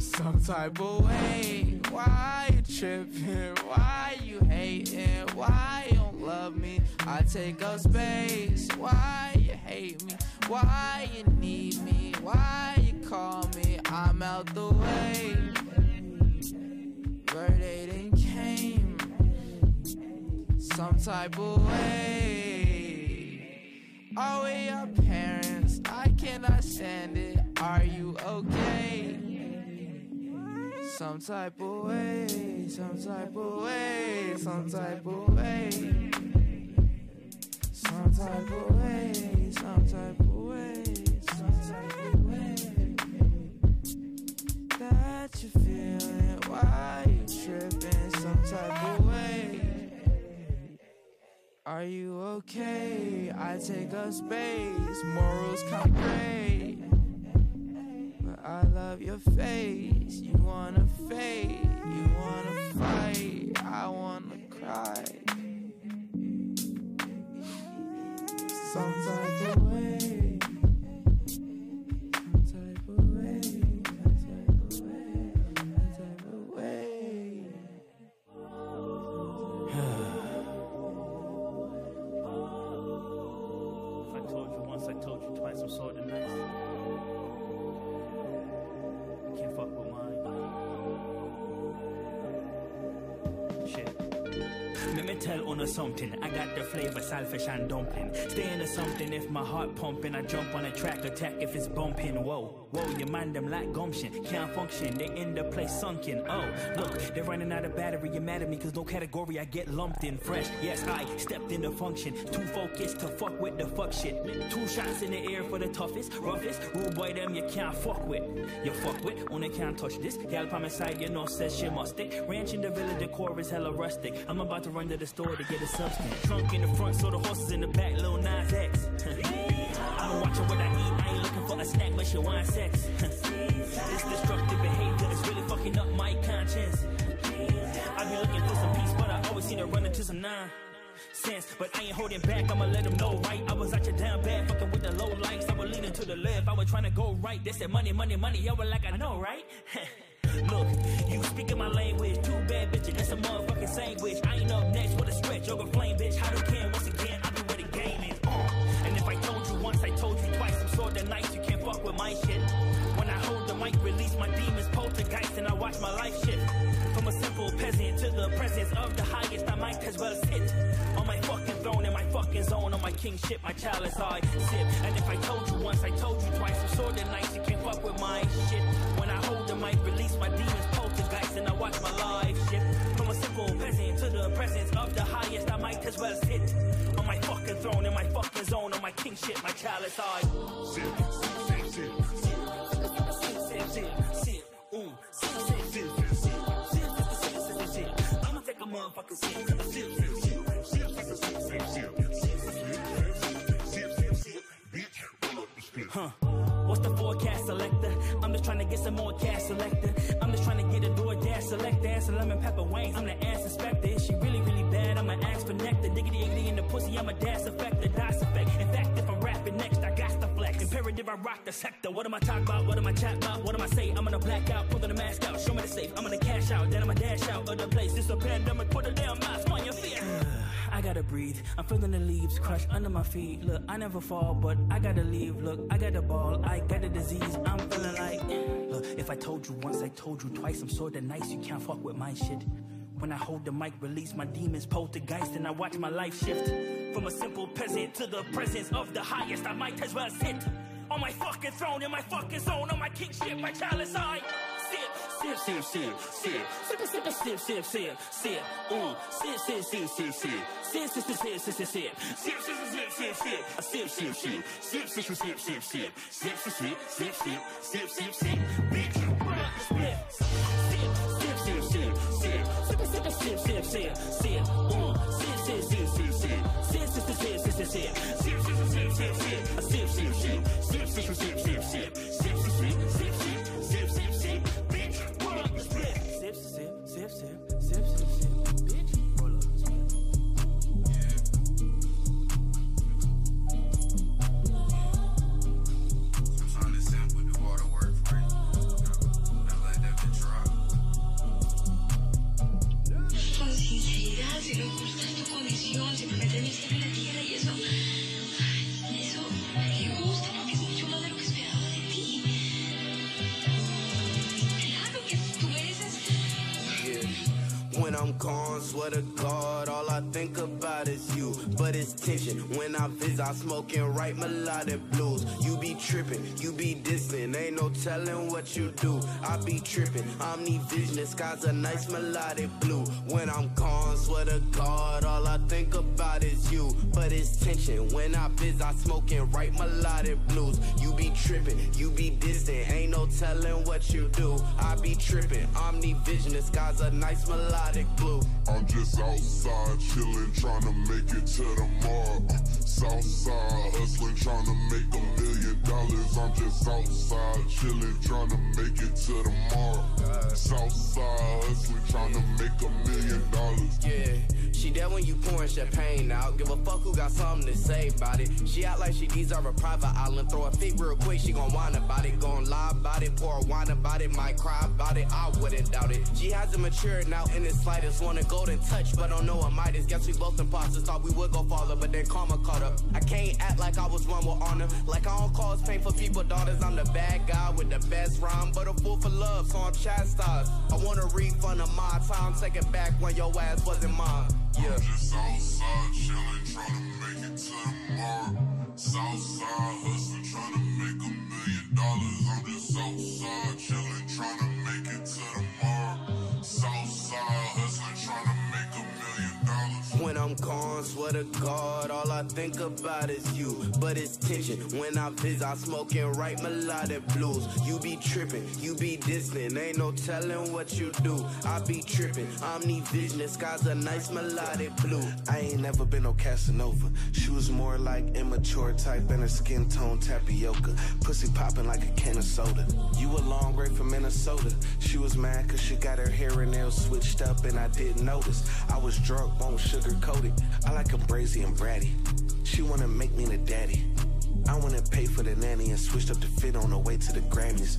some type of way. Why you tripping? Why you hating? Why you don't love me? I take up space. Why you hate me? Why you need me? Why you call me? I'm out the way. Birthday didn't came some type of way. Are we your parents? I cannot stand it. Are you okay? Some type of way, some type of way, some type of way. Some type of way, some type of way, some type of way. That you feeling, why you tripping, some type of way. Are you okay? I take up space, morals come. But I love your face. You wanna fade, you wanna fight, I wanna cry. Some something. I got the flavor, selfish and dumpling. Stay into something if my heart pumping. I jump on a track, attack if it's bumping. Whoa, whoa, your mind them like gumption. Can't function, they in the place sunken. Oh, look, they're running out of battery. You're mad at me cause no category I get lumped in. Fresh, yes, I stepped into function. Too focused to fuck with the fuck shit. Two shots in the air for the toughest, roughest. Rude boy, them you can't fuck with. You fuck with, only can't touch this. Gal by my side, you know, says she must stick. Ranch in the villa, decor is hella rustic. I'm about to run to the store to get a substance. Trunk in the front, so the horses in the back, Lil Nas X. I'm watching what I eat, I ain't looking for a snack, but she want sex. this destructive behavior is really fucking up my conscience. I be looking for some peace, but I always seem to run into some nonsense. But I ain't holding back, I'ma let them know, right? I was out your damn bad, fucking with the low lights. I was leaning to the left, I was trying to go right. They said money, money, money. I was like, I know, right? Look, you speaking my language, too bad, bitch. That's a motherfucking sandwich. I ain't up next with a nice, you can't fuck with my shit. When I hold the mic, release my demons, poltergeist, and I watch my life shift. From a simple peasant to the presence of the highest, I might as well sit on my fucking throne in my fucking zone, on my kingship, my chalice I sip. And if I told you once, I told you twice. I'm sorta nice, you can't fuck with my shit. When I hold the mic, release my demons, poltergeist, and I watch my life shift. From a simple peasant to the presence of the highest, I might as well sit throne in my fucking zone, on my kingship, my chalice I sip, sip, sip, sip, sip, sip, sip, sip, sip, sip, sip, sip, sip, sip, sip, sip. I'ma take a motherfucking sip, sip, sip, sip, sip, sip, sip, sip, sip, sip, Huh. What's the forecast selector? I'm just trying to get some more cash selector. I'm just trying to get a Selector and lemon pepper wings. I'm the ass inspector. Is she really, really bad? I'm an ass for nectar. Diggity, diggity in the pussy. I'm a dash effector, dice effect. In fact, if I'm rapping next, I got to flex. Imperative, I rock the sector. What am I talking about? What am I chat about? What am I say? I'm gonna black out, pull the mask out, show me the safe. I'm gonna cash out, then I'ma dash out of the place. It's a pandemic, put a damn mask. I gotta breathe. I'm feeling the leaves crush under my feet. Look, I never fall, but I gotta leave. Look, I got the ball, I got the disease. I'm feeling like, look, if I told you once, I told you twice. I'm sorta nice, you can't fuck with my shit. When I hold the mic, release my demons, poltergeist, and I watch my life shift. From a simple peasant to the presence of the highest, I might as well sit on my fucking throne, in my fucking zone, on my kingship, my chalice, I sip, sip, sip, sip, sip, sip, sip, sip, sip, sip, mm, sip, sip, sip, sip, sip, sip, sip, sip, sip, sip, sip, sip, sip, sip, sip, sip, a sip, sip, sip, sip, sip, sip, sip, sip, sip, sip, sip, sip, sip, sip, sip, sip, bitch, split, sip, sip, sip, sip, sip, sip, sip, sip, sip, sip, sip, mm, sip, sip, sip, sip, sip, sip, sip, sip, sip, sip, sip, sip, sip, sip, I'm swear to God, all I think about is. But it's tension when I visit, I smoke and write melodic blues. You be tripping, you be distant, ain't no telling what you do. I be tripping, omnivision, the sky's a nice melodic blue. When I'm gone, swear to God, all I think about is you. But it's tension when I visit, I smoke and write melodic blues. You be tripping, you be distant, ain't no telling what you do. I be tripping, omnivision, the sky's a nice melodic blue. I'm just outside chilling, trying to make it to Southside hustling, trying to make a million dollars. I'm just outside chilling, trying to make it to the mall. Southside hustling, trying to make a million dollars. Yeah. She there when you pouring champagne out. Give a fuck who got something to say about it. She act like she deserve a private island. Throw a fit real quick, she gon' whine about it. Gon' lie about it, pour a wine about it. Might cry about it, I wouldn't doubt it. She hasn't matured now in the slightest. Want a golden touch, but don't know a Midas. Guess we both imposters. Thought we would go farther, but then karma caught up. I can't act like I was one with honor. Like I don't cause pain for people, daughters. I'm the bad guy with the best rhyme, but a fool for love, so I'm chastised. I want a refund of my time. Take it back when your ass wasn't mine. Yeah. I'm just outside chilling, trying to make it. Southside hustling, I'm gone, swear to God, all I think about is you. But it's tension when I visit, I smoke and write melodic blues. You be tripping, you be distant, ain't no telling what you do. I be tripping, omnivision, the sky's a nice melodic blue. I ain't never been no Casanova. She was more like immature type and her skin tone tapioca. Pussy popping like a can of soda. You a long way from Minnesota. She was mad cause she got her hair and nails switched up and I didn't notice. I was drunk, won't sugarcoat it. I like them brazy and bratty. She wanna make me the daddy. I wanna pay for the nanny and switched up the fit on the way to the Grammys.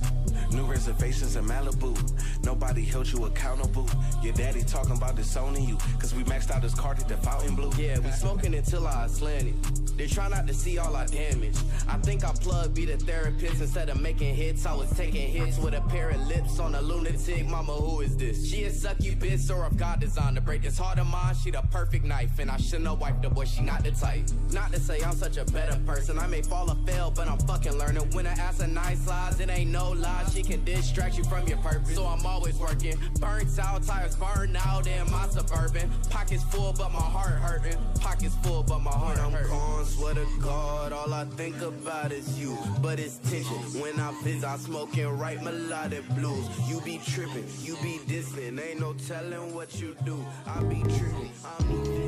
New reservations in Malibu. Nobody held you accountable. Your daddy talking about disowning you. Cause we maxed out his card at the Fontainebleau. Yeah, we smoking until I slanted. They try not to see all our damage. I think I plug be the therapist instead of making hits. I was taking hits with a pair of lips on a lunatic. Mama, who is this? She a sucky bitch or if God designed to break this heart of mine, she the perfect knife. And I shouldn't have wiped the boy, she not the type. Not to say I'm such a better person. I may fall or fail, but I'm fucking learning. When I ask a nice lies, it ain't no lie. She can distract you from your purpose. So I'm always working. Burnt out, tires burned out in my suburban. Pockets full, but my heart hurting. Pockets full, but my heart I'm hurting. gone, swear to God, all I think about is you. But it's tension when I visit, I smoke and write melodic blues. You be tripping, you be distant, ain't no telling what you do. I be tripping, I'm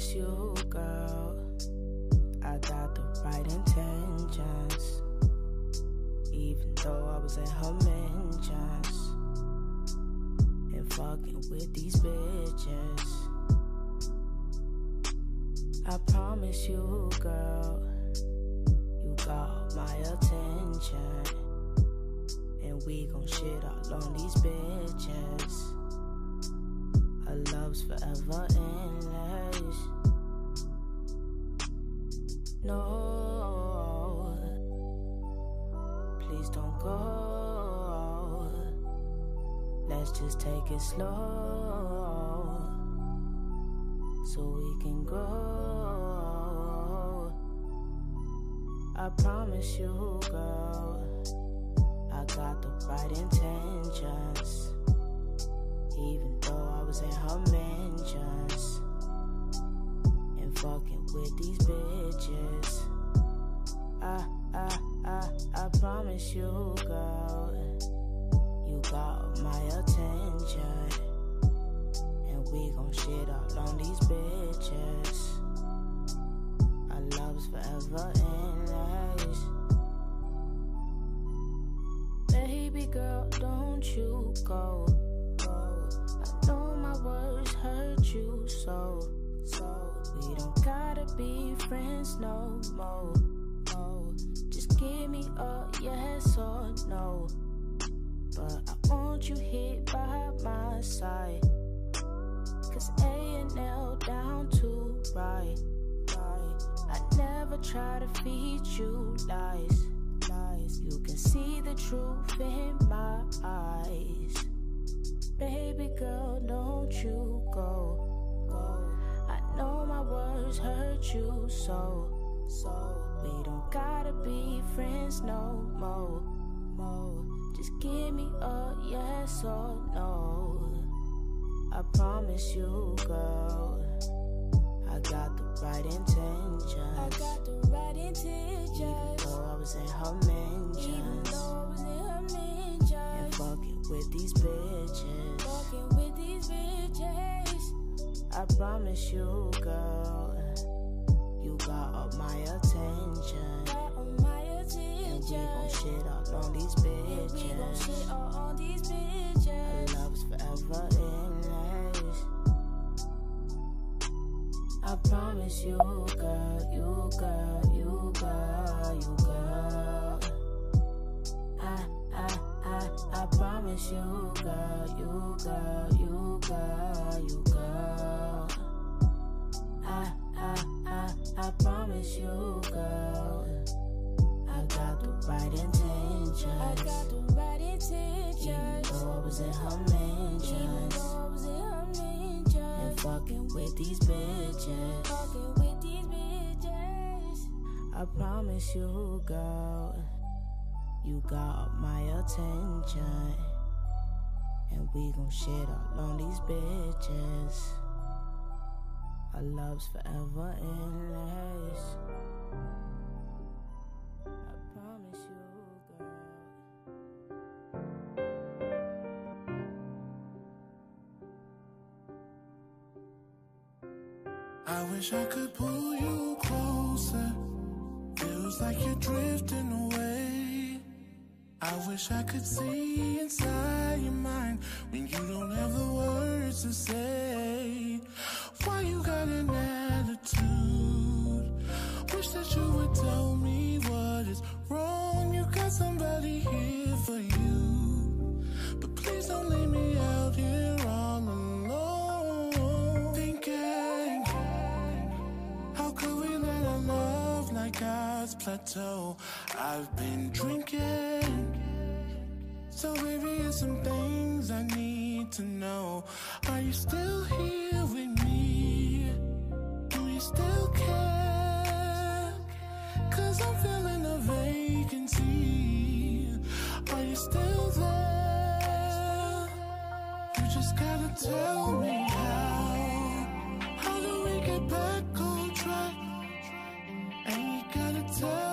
promise you, girl, I got the right intentions. Even though I was in her mentions and fucking with these bitches. I promise you, girl, you got my attention. And we gon' shit all on these bitches. Our love's forever No, please don't go. Let's just take it slow so we can grow. I promise you, girl, I got the right intentions. Even though I was in her fucking with these bitches. I, I, I, I promise you, girl, you got my attention. And we gon' shit all on these bitches. Our love's forever endless. Baby girl, don't you go. I know my words hurt you so. So we don't gotta be friends no more. No. Just give me a yes or no. But I want you here by my side. Cause A and L down to right. right. I never try to feed you lies. lies. You can see the truth in my eyes. Baby girl, don't you go. go. Know my words hurt you so. So we don't gotta be friends no more. more. Just give me a yes or no. I promise you, girl. I got the right intentions. I got the right intentions. Even though I was in her mentions. Even though I was in her mentions. And fucking with these bitches. Fucking with these bitches. I promise you, girl. You got all my attention. My attention. And we gon' shit all on these bitches. We gon' shit all on these bitches. Our love's forever endless. I promise you, girl, you girl, you girl, you girl. I, I, I, I promise you, girl, you girl, you girl, you girl. I, I, I, I promise you, girl. I got the right intentions. I got the right intentions. Even though I was in her mentions. Even though I was in her mentions. And fucking with these bitches. Fucking with these bitches. I promise you, girl. You got my attention. And we gon' shit all on these bitches. Our love's forever endless. I promise you, girl. I wish I could pull you closer. Feels like you're drifting away. I wish I could see inside your mind when you don't have the words to say. Why you got an attitude? Wish that you would tell me what is wrong. You got somebody here for you. But please don't leave me out here ours plateau? I've been drinking. So maybe it's some things I need to know. Are you still here with me? Do you still care? Cause I'm feeling a vacancy. Are you still there? You just gotta tell me gotta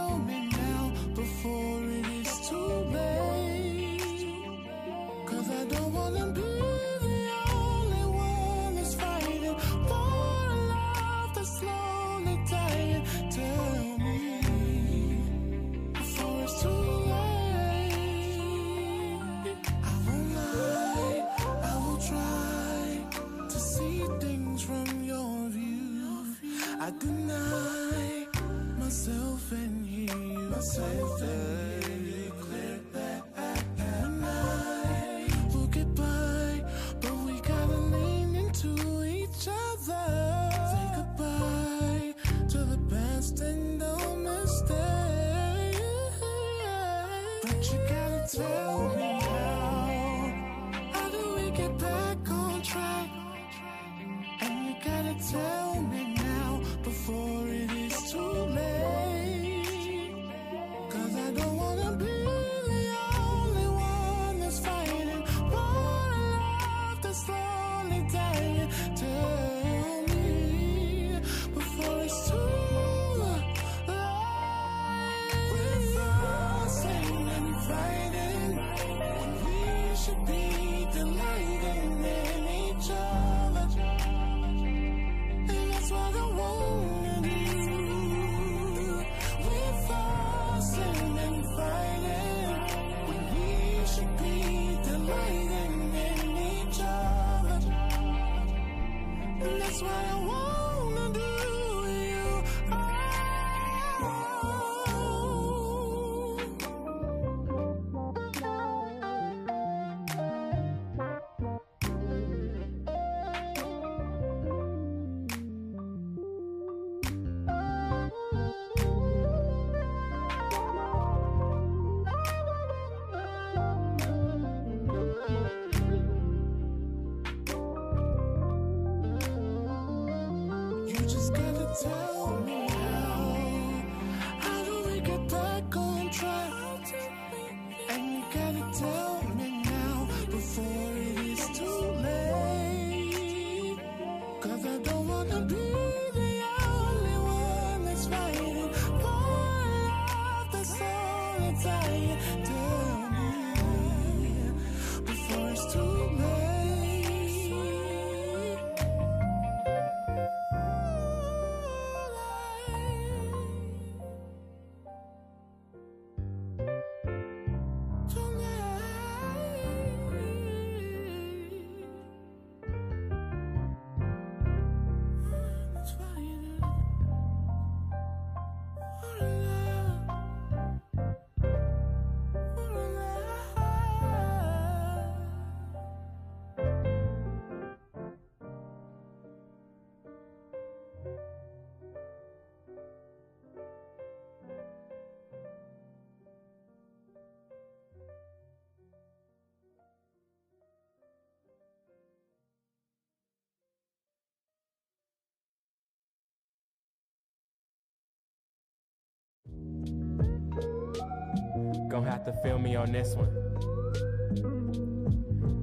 Gonna have to feel me on this one.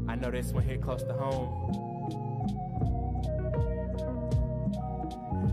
I know this one hit close to home.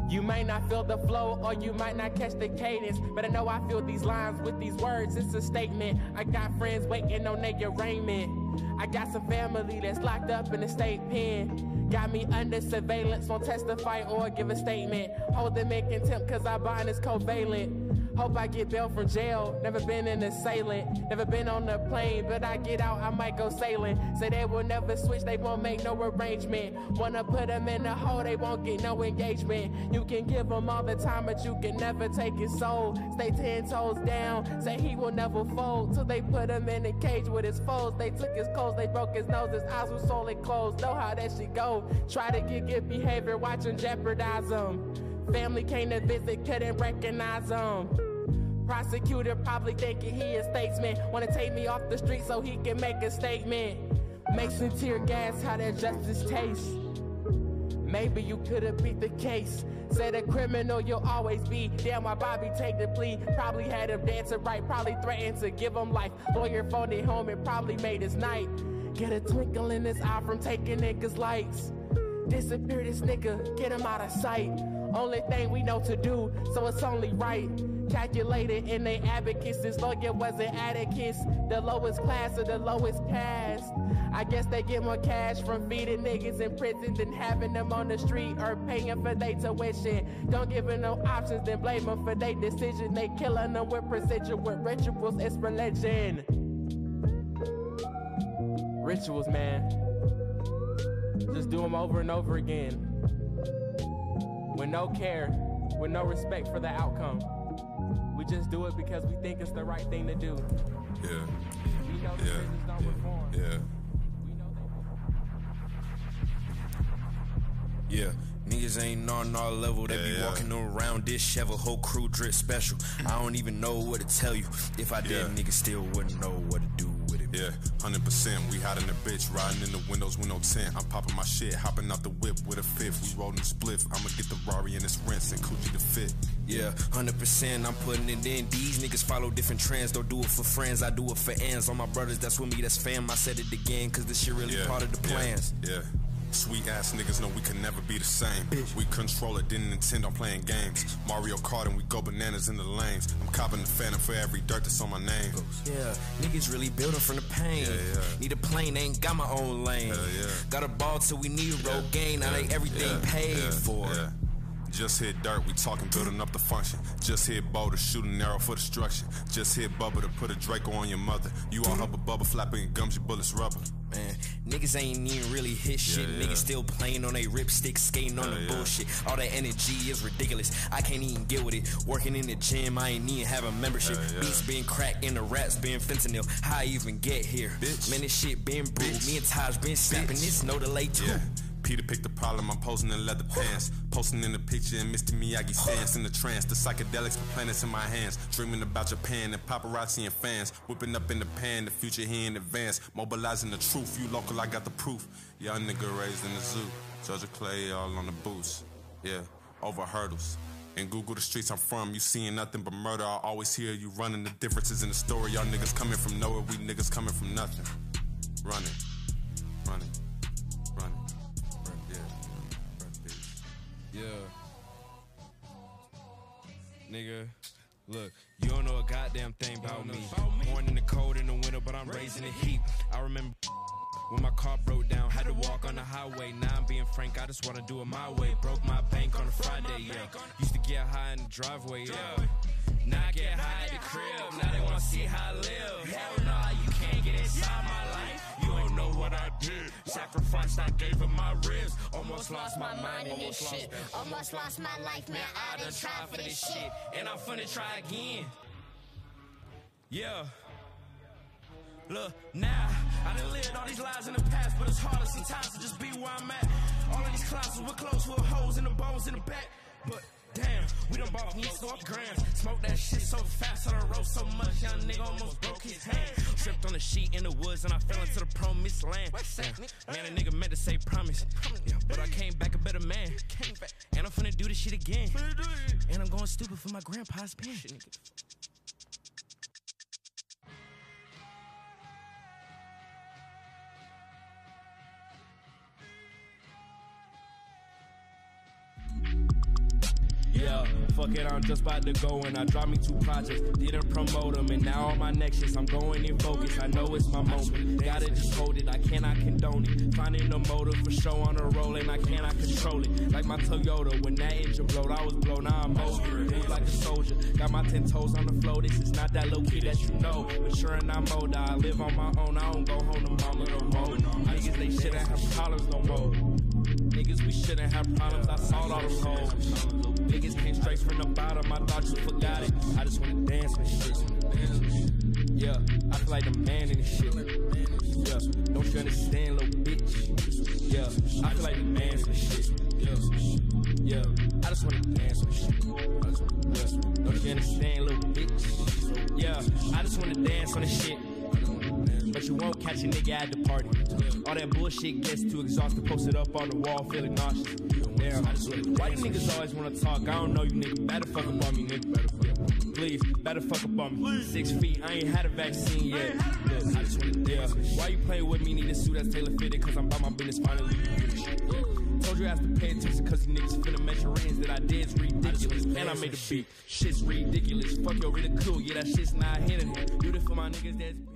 You might not feel the flow or you might not catch the cadence, but I know I feel these lines with these words. It's a statement. I got friends waiting on their arraignment. I got some family that's locked up in the state pen. Got me under surveillance, won't testify or give a statement. Hold them in contempt cause I bind is covalent. Hope I get bail from jail. Never been an assailant, never been on a plane, but I get out, I might go sailing. Say they will never switch, they won't make no arrangement. Wanna put them in the hole, they won't get no engagement. You can give them all the time, but you can never take his soul. Stay ten toes down, say he will never fold. Till they put him in a cage with his foes. They took his clothes, they broke his nose, his eyes were solely closed. Know how that shit go. Try to get good behavior, watch him jeopardize them. Family came to visit, couldn't recognize him. Prosecutor probably thinking he a statesman. Wanna take me off the street so he can make a statement. Mason tear gas, how that justice taste. Maybe you could've beat the case. Said a criminal you'll always be. Damn, why Bobby take the plea? Probably had him dancing right. Probably threatened to give him life. Lawyer phoned it home and probably made his night. Get a twinkle in his eye from taking niggas' lights. Disappear this nigga, get him out of sight. Only thing we know to do, so it's only right. Calculated in they advocates, this lawyer wasn't Atticus. The lowest class of the lowest caste. I guess they get more cash from feeding niggas in prison than having them on the street or paying for their tuition. Don't give them no options, then blame them for their decision. They killing them with precision, with rituals, it's religion. Rituals, man. Just do them over and over again. With no care, with no respect for the outcome. We just do it because we think it's the right thing to do. Yeah. We know the Yeah. prisons don't reform. Yeah. Yeah. Niggas ain't on our level. They Yeah, be yeah. walking around disheveled, whole crew drip special. I don't even know what to tell you. If I did, Yeah. niggas still wouldn't know what to do with it. Yeah, hundred percent. We hot in the bitch, riding in the windows with no tent. I'm popping my shit, hopping out the whip with a fifth. We rolling spliff. I'ma get the Rari and its rinse and coochie to fit. Yeah, 100%, I'm putting it in. These niggas follow different trends. Don't do it for friends, I do it for ends. All my brothers that's with me, that's fam. I said it again, cause this shit really Yeah, part of the yeah, plans. Yeah. Sweet ass niggas know we can never be the same. We control it, didn't intend on playing games. Mario Kart and we go bananas in the lanes. I'm copping the phantom for every dirt that's on my name. Yeah, niggas really building from the pain. Yeah, yeah. Need a plane, ain't got my own lane. Hell yeah. Got a ball till we need a road gain. Now they everything yeah, paid yeah, for. yeah. Just hit dirt, we talking building up the function. Just hit boulder, shooting arrow for destruction. Just hit bubble to put a Draco on your mother. You all hubba bubble flapping gums, your bullets rubber. Man, niggas ain't even really hit shit. Yeah, yeah. Niggas still playing on they ripstick, skating on the bullshit. All that energy is ridiculous. I can't even get with it. Working in the gym, I ain't even have a membership. Beats being cracked and the raps being fentanyl. How I even get here? Bitch. Man, this shit been brewed. Me and Taj been snapping this no delay too. Yeah. Peter picked the problem, I'm posing in leather pants. Posting in the picture in Mr. Miyagi stance in the trance. The psychedelics for planets in my hands. Dreaming about Japan and paparazzi and fans. Whipping up in the pan, the future here in advance. Mobilizing the truth, you local, I got the proof. Young nigga raised in the zoo. Georgia Clay all on the boots. Yeah, over hurdles. And Google the streets I'm from, you seeing nothing but murder. I always hear you running the differences in the story. Y'all niggas coming from nowhere, we niggas coming from nothing. Running, running. Nigga, look, you don't know a goddamn thing about me. Born in the cold in the winter, but I'm raising in the heat. I remember when my car broke down, had to walk on the highway. Now I'm being frank, I just wanna do it my way. Broke my bank on a Friday, yeah. Used to get high in the driveway, yeah. Now I get high at the crib, now they wanna see how I live. Hell nah, you can't get inside my life. What I did. Sacrificed, I gave up my ribs. Almost lost my mind in this shit. Almost lost my life, man. I done tried for this shit. And I'm finna try again. Yeah. Look, now, I done lived all these lives in the past, but it's harder sometimes to just be where I'm at. All of these closets were close with holes in the bones in the back. But damn, we done bought me so up grams. Smoke that shit so fast, I done roll so much, young nigga almost broke his hand. Tripped on the sheet in the woods and I fell into the promised land. Yeah. Man, a nigga meant to say promise. Yeah, but I came back a better man. And I'm finna do this shit again. And I'm going stupid for my grandpa's pen. Fuck it, I'm just about to go and I dropped me two projects. Didn't promote them, and now on my next shit, I'm going in focus. I know it's my moment. Gotta just hold it, I cannot condone it. Finding the motive for show on a roll, and I cannot control it. Like my Toyota, when that engine blowed, I was blown, now I'm over it. Move like a soldier, got my ten toes on the floor. This is not that low key that you know. Mature and I'm older, I live on my own, I don't go home to mama no more. Niggas, they shouldn't have problems no more. Niggas, we shouldn't have problems. I saw all them hoes. Niggas came straight from the bottom. I thought you forgot it. I just wanna dance with shit. Yeah, I feel like the man in this shit. Yeah, don't you understand, little bitch? Yeah, I feel like the man in this shit. Yeah, I just wanna dance with shit. Yeah, don't you understand, little bitch? Yeah, I just wanna dance on the shit. But you won't catch a nigga at the party. All that bullshit gets too exhausted, posted up on the wall, feeling nauseous. Damn, why you niggas always wanna talk? I don't know you nigga. Better fuck up on me, nigga. Please, better fuck up on me. Six feet, I ain't had a vaccine yet. I just wanna, yeah. Why you playing with me? Need a suit that's tailor fitted, cause I'm about my business finally. Told you I have to pay attention cause you niggas finna measure ends that I did is ridiculous. And I made a beat. Shit's ridiculous. Fuck your ridicule, yeah, that shit's not hitting it. Do this for my niggas that's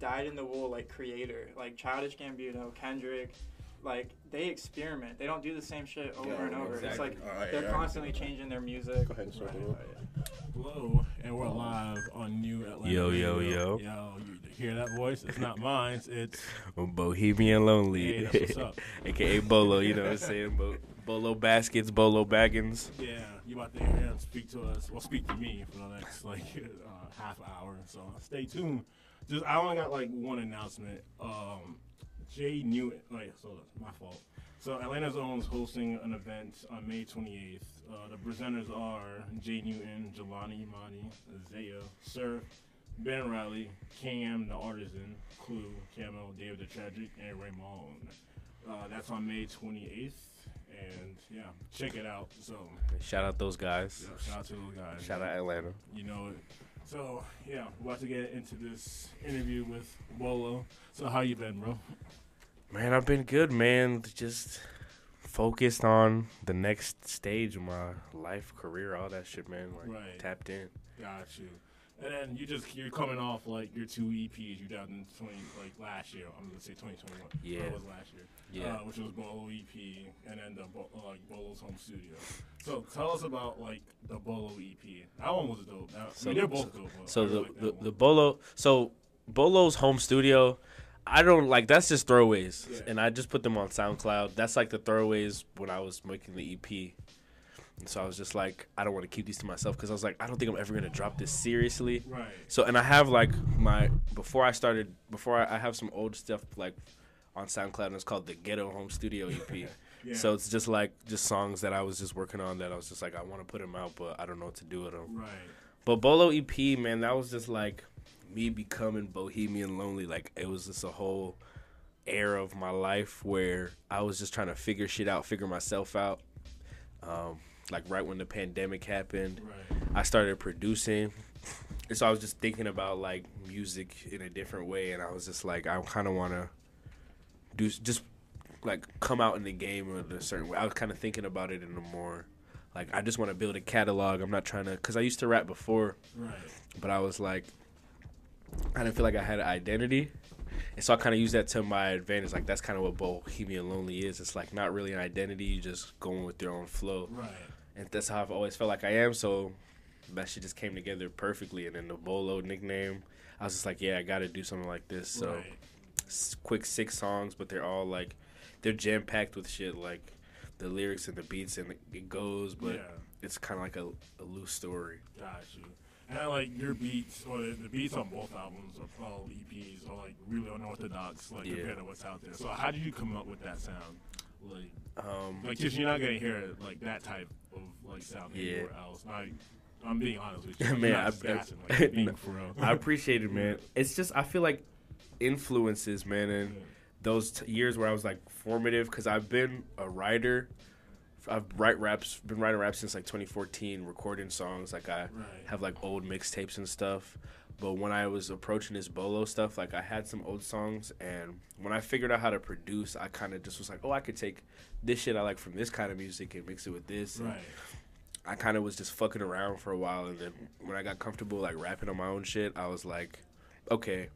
dyed in the wool like creator, like Childish Gambino, Kendrick. Like they experiment. They don't do the same shit over Yeah, and over. It's like Alright, they're yeah. constantly changing their music. Go ahead and start Right, the right. Hello, and we're live on New Atlanta. Yo, yo, Radio. yo. Yo, you hear that voice? It's not mine. It's Bohemian Lonely, Hey, that's what's up. aka Bolo. You know what I'm saying? Bo- Bolo baskets, Bolo baggins. yeah. You about to hear him speak to us? Well, speak to me for the next like uh, half hour. So stay tuned. Just I only got like one announcement. Um, Jay Newton. Like, so that's my fault. So Atlanta Zone's hosting an event on May 28th. Uh, the presenters are Jay Newton, Jelani Imani, Zaya, Sir, Ben Riley, Cam the Artisan, Clue, Camo, David the Tragic, and Raymond. Uh, that's on May 28th. And yeah, check it out. So Shout out those guys. yeah, shout out to those guys. Shout out Atlanta. You know it. So yeah, we're about to get into this interview with Bolo. So how you been, bro? Man, I've been good, man. Just focused on the next stage of my life, career, all that shit, man. Like Right. tapped in. Got you. And then you just you're coming off like your two EPs you done in twenty like last year. I'm gonna say 2021. Yeah. It was last year. Yeah. Uh, which was Bolo EP and then the uh, like Bolo's home studio. So tell us about like the Bolo EP. That one was dope. That, I mean, they're both dope. but So the, like the, the Bolo, so Bolo's home studio, I don't like that's just throwaways, Yeah. and I just put them on SoundCloud. That's like the throwaways when I was making the EP. And so I was just like, I don't want to keep these to myself because I was like, I don't think I'm ever gonna drop this seriously. Right. So and I have like my before I started before I, I have some old stuff like on SoundCloud and it's called the Ghetto Home Studio EP. Yeah. So it's just like just songs that I was just working on that I was just like I want to put them out but I don't know what to do with them. Right. But Bolo EP, man, that was just like me becoming bohemian lonely. Like it was just a whole era of my life where I was just trying to figure shit out, figure myself out. Um, like right when the pandemic happened, Right. I started producing. And so I was just thinking about like music in a different way, and I was just like, I kind of want to do just like come out in the game in a certain way. I was kind of thinking about it in a more like I just want to build a catalog. I'm not trying to because I used to rap before, Right. but I was like, I didn't feel like I had an identity. And so I kind of use that to my advantage. Like that's kind of what Bohemian Lonely is. It's like not really an identity. You just going with your own flow. Right. And that's how I've always felt like I am. So that shit just came together perfectly. And then the Bolo nickname, I was just like, yeah, I got to do something like this. So Right. s- quick six songs, but they're all like, they're jam packed with shit like the lyrics and the beats and it goes, but Yeah. it's kind of like a, a loose story. Got you. And I like your beats, or the, the beats on both albums are all EPs, are like really unorthodox, like Yeah. compared to what's out there. So how did you come up with that sound? Like, Um, like just you're not gonna hear like that type of like sound Yeah. anywhere else. Like, I'm being honest with you. I'm man, I, just gassing, like, I'm being no, for real. I appreciate it, man. It's just I feel like influences, man, and those t- years where I was like formative because I've been a writer. I've write raps, been writing raps since like 2014, recording songs. Like I have like old mixtapes and stuff. But when I was approaching this bolo stuff, like I had some old songs, and when I figured out how to produce, I kind of just was like, oh, I could take this shit I like from this kind of music and mix it with this. and Right. I kind of was just fucking around for a while, and then when I got comfortable like rapping on my own shit, I was like, okay,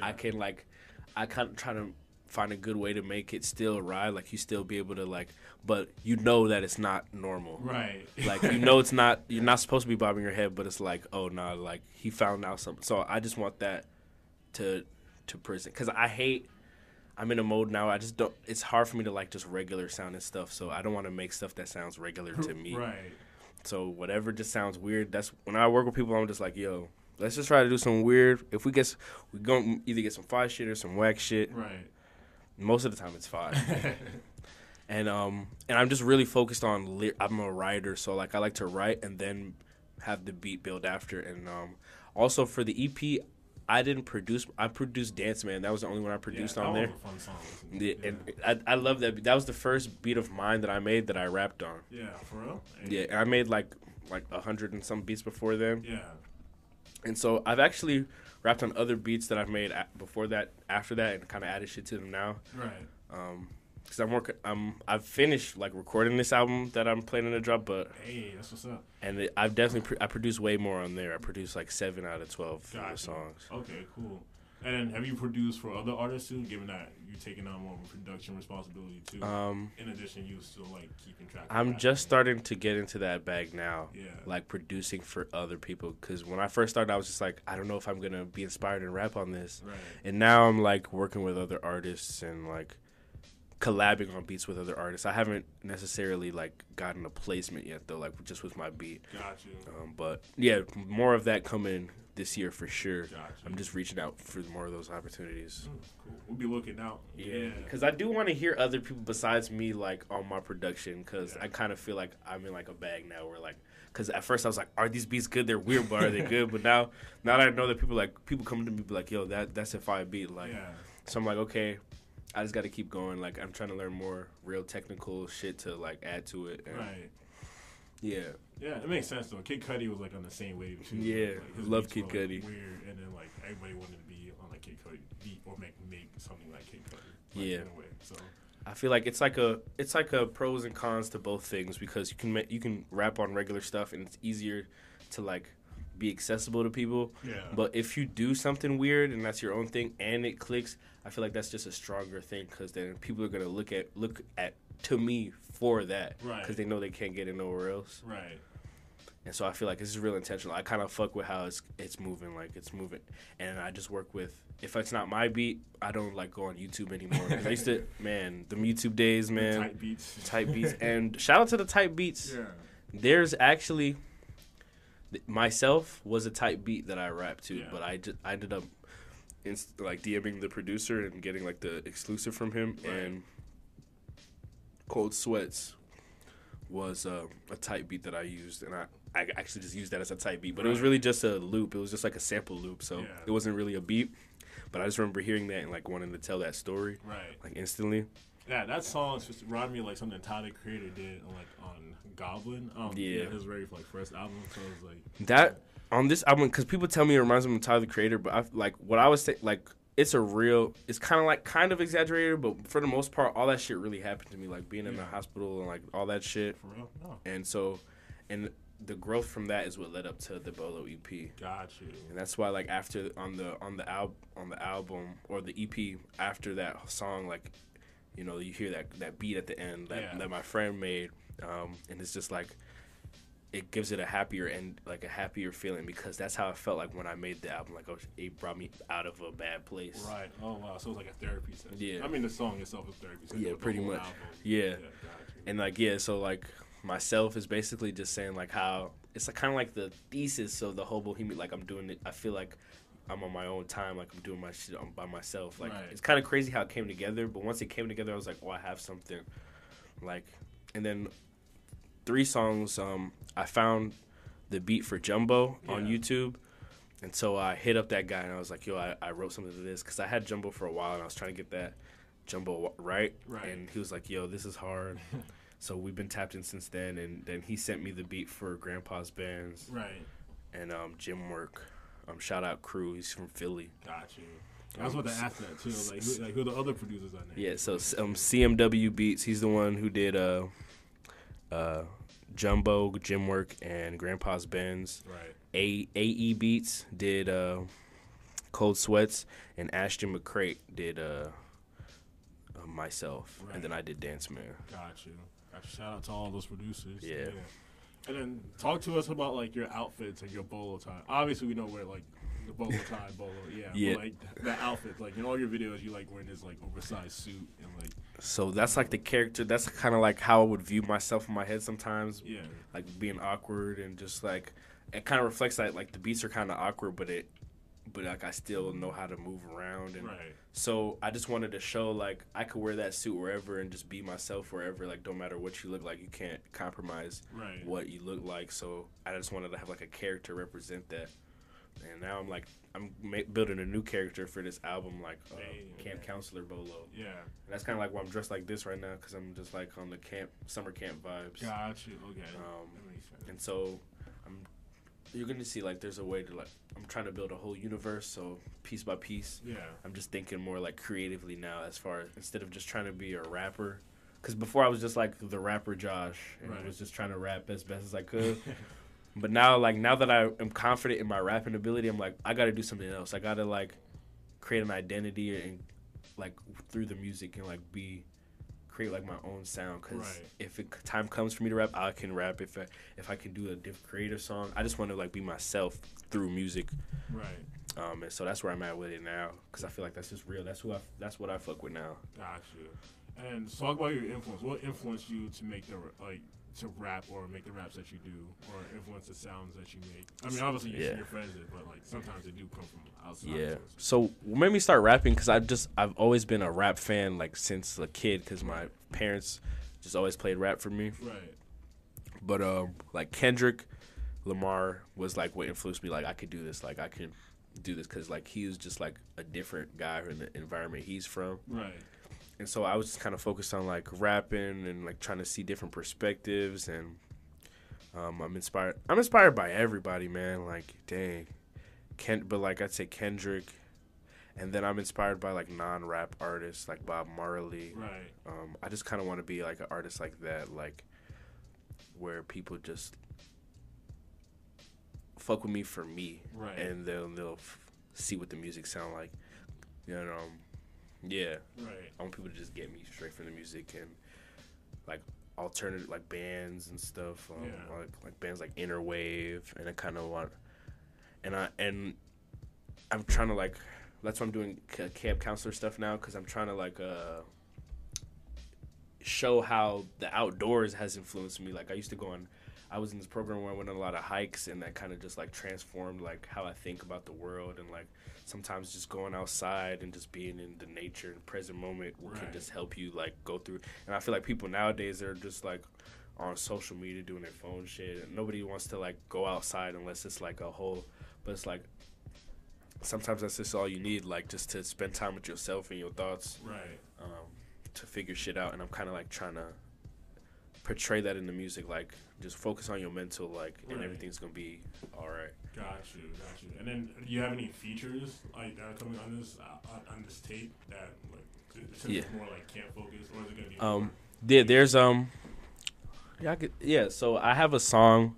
I can like, I kind of try to find a good way to make it still ride, like you still be able to like, but you know that it's not normal, Right. Like you know it's not, you're not supposed to be bobbing your head, but it's like, oh no, like he found out something. So I just want that to to present because I hate. I'm in a mode now. I just don't. It's hard for me to like just regular sounding stuff. So I don't want to make stuff that sounds regular to me. Right. So whatever just sounds weird. That's when I work with people. I'm just like, yo, let's just try to do some weird. If we get, we gonna either get some fire shit or some whack shit. Right. Most of the time, it's five. and um, and I'm just really focused on. Ly- I'm a writer, so like I like to write and then have the beat build after. And um, also for the EP, I didn't produce. I produced Dance Man. That was the only one I produced that on there. a fun song to Yeah, and I, I love that. That was the first beat of mine that I made that I rapped on. Yeah, for real. Yeah, and I made like like a hundred and some beats before then. Yeah. And so I've actually rapped on other beats that I've made a- before that, after that, and kind of added shit to them now. Right. Um, because I'm working. I'm I've finished like recording this album that I'm planning to drop, but Hey, that's what's up. and it, I've definitely pro- I produce way more on there. I produce like seven out of twelve Gotcha. songs. Okay, cool. And then have you produced for other artists too? Given that you're taking on more of a production responsibility too. Um, in addition, you still like keeping track. of I'm just starting to get into that bag now. Yeah. Like producing for other people. Because when I first started, I was just like, I don't know if I'm going to be inspired and rap on this. Right. And now I'm like working with other artists and like collabing on beats with other artists. I haven't necessarily like gotten a placement yet though, like just with my beat. Got you. Um, but yeah, more of that coming this year for sure. Gotcha. I'm just reaching out for more of those opportunities. Hmm, cool. We'll be looking out. Yeah, because I do want to hear other people besides me like on my production. Because I kind of feel like I'm in like a bag now, where like, because at first I was like, are these beats good? They're weird, but are they good? But now, now that I know that people like people come to me be like, yo, that that's a fire beat. Like, Yeah. so I'm like, okay, I just got to keep going. Like, I'm trying to learn more real technical shit to like add to it. And Right. Yeah. Yeah, it makes sense though. Kid Cudi was like on the same wave too. Yeah, like, love Kid were, like, Cudi. Weird, and then like everybody wanted to be on like Kid Cudi beat or make make something like Kid Cudi. Like, Yeah. In a way. So I feel like it's like a it's like a pros and cons to both things because you can you can rap on regular stuff and it's easier to like be accessible to people. Yeah. But if you do something weird and that's your own thing and it clicks, I feel like that's just a stronger thing because then people are gonna look at look at to me for that Right. because they know they can't get it nowhere else. right. And so I feel like this is real intentional. I kind of fuck with how it's it's moving, like it's moving, and I just work with. If it's not my beat, I don't like go on YouTube anymore. 'Cause I used to, man, the YouTube days, man, Type beats. type beats, and shout out to the type beats. Yeah. There's actually th- myself was a type beat that I rapped to, Yeah. but I just I ended up inst- like DMing the producer and getting like the exclusive from him, Right. and Cold Sweats was uh, a type beat that I used, and I, I actually just used that as a type beat, but it was really just a loop. It was just like a sample loop, so Yeah. it wasn't really a beat. But I just remember hearing that and like wanting to tell that story, Right. like instantly. Yeah, that song just reminded me of like something Tyler Creator did on, like on Goblin. Um, Yeah. his very like first album. So it was like That on this album, because people tell me it reminds them of Tyler the Creator, but I like what I was saying, like it's a real, it's kind of like kind of exaggerated, but for the most part, all that shit really happened to me, like being in the hospital and like all that shit. for real. No. And so, and the growth from that is what led up to the Bolo EP. Got you. And that's why, like after on the on the al- on the album or the EP after that song, like you know you hear that that beat at the end that, Yeah. that my friend made, um, and it's just like it gives it a happier and like a happier feeling because that's how I felt like when I made the album. Like oh, it brought me out of a bad place. Right. Oh wow. So it was like a therapy session. Yeah. I mean, the song itself is therapy session. Yeah, pretty much. Yeah. you. And like yeah, so like myself is basically just saying like how it's like kind of like the thesis of the whole bohemian. Like I'm doing it. I feel like I'm on my own time. Like I'm doing my shit on, by myself. Like Right. it's kind of crazy how it came together. But once it came together, I was like, oh, I have something. Like, and then three songs. Um, I found the beat for Jumbo on YouTube. And so I hit up that guy and I was like, yo, I, I wrote something to this because I had Jumbo for a while and I was trying to get that Jumbo right. Right. And he was like, yo, this is hard. so we've been tapped in since then. And then he sent me the beat for Grandpa's Bands Right. and um, Jim Work. Um, shout out Crew. He's from Philly. Got you. I was about to ask that too. Like, who, like who are the other producers on there? Yeah, so um, CMW Beats. He's the one who did uh, uh, Jumbo, Jim Work, and Grandpa's Benz. Right. A AE Beats did uh, Cold Sweats, and Ashton McCrate did uh, uh, myself, and then I did Dance Man. Got you. Shout out to all those producers. Yeah. And then talk to us about like your outfits and your bolo tie. Obviously, we know where like the bolo tie, bolo, yeah. Yeah. But, like the outfits, like in all your videos, you like wearing this like oversized suit and like So that's like the character. That's kind of like how I would view myself in my head sometimes. Yeah. Like being awkward and just like it kind of reflects that like the beats are kind of awkward, but it, but like I still know how to move around and. Right. So I just wanted to show like I could wear that suit wherever and just be myself wherever. Like don't matter what you look like, you can't compromise Right. what you look like. So I just wanted to have like a character represent that. And now I'm like I'm ma- building a new character for this album, like uh, Camp Counselor Bolo. Yeah. And that's kind of like why I'm dressed like this right now because I'm just like on the camp summer camp vibes. Got you. Okay. Um, That makes sense. and so I'm you're gonna see like there's a way to like I'm trying to build a whole universe, so piece by piece. Yeah. I'm just thinking more like creatively now, as far as instead of just trying to be a rapper. Because before I was just like the rapper Josh, and I was just trying to rap as best as I could. but now, like now that I am confident in my rapping ability, I'm like I got to do something else. I got to like create an identity and like through the music and like be create like my own sound because Right. if it, time comes for me to rap i can rap if I, if i can do a diff creative song i just want to like be myself through music Right. um and so that's where i'm at with it now because i feel like that's just real that's who i that's what i fuck with now Got you. And talk about your influence. What influenced you to make the like to rap or make the raps that you do, or influence the sounds that you make? I mean, obviously you Yeah. see your friends but like sometimes they do come from outside. yeah so what made me start rapping because I've just i've always been a rap fan like since a kid because my parents just always played rap for me Right. But um, like Kendrick Lamar was like what influenced me. Like I could do this. Like I could do this because like he was just like a different guy in the environment he's from. Right. And so I was just kind of focused on like rapping and like trying to see different perspectives and um, I'm inspired. I'm inspired by everybody, man. Like dang, Ken. But like I'd say Kendrick. And then I'm inspired by like non-rap artists like Bob Marley. Right. Um, I just kind of want to be like an artist like that, like where people just fuck with me for me, Right. And they'll they'll f- see what the music sound like, you know. Um, yeah, Right. I want people to just get me straight from the music and like alternative like bands and stuff, um, Yeah. like like bands like Inner Wave, and I kind of want, and I and I'm trying to like that's why I'm doing camp counselor stuff now because I'm trying to like uh show how the outdoors has influenced me. Like I used to go on, I was in this program where I went on a lot of hikes, and that kind of just like transformed like how I think about the world, and like sometimes just going outside and just being in the nature and present moment can just help you like go through. And I feel like people nowadays are just like on social media doing their phone shit, and nobody wants to like go outside unless it's like a whole. But it's like sometimes that's just all you need, like just to spend time with yourself and your thoughts Right. um, to figure shit out. And I'm kind of like trying to portray that in the music, like just focus on your mental, like, and everything's gonna be all right. Got you, got you. And then, do you have any features like that are coming on this uh, on- this tape that like Yeah. more like camp focused, or is it gonna be? Um, yeah, there's um, yeah, I could, yeah. So I have a song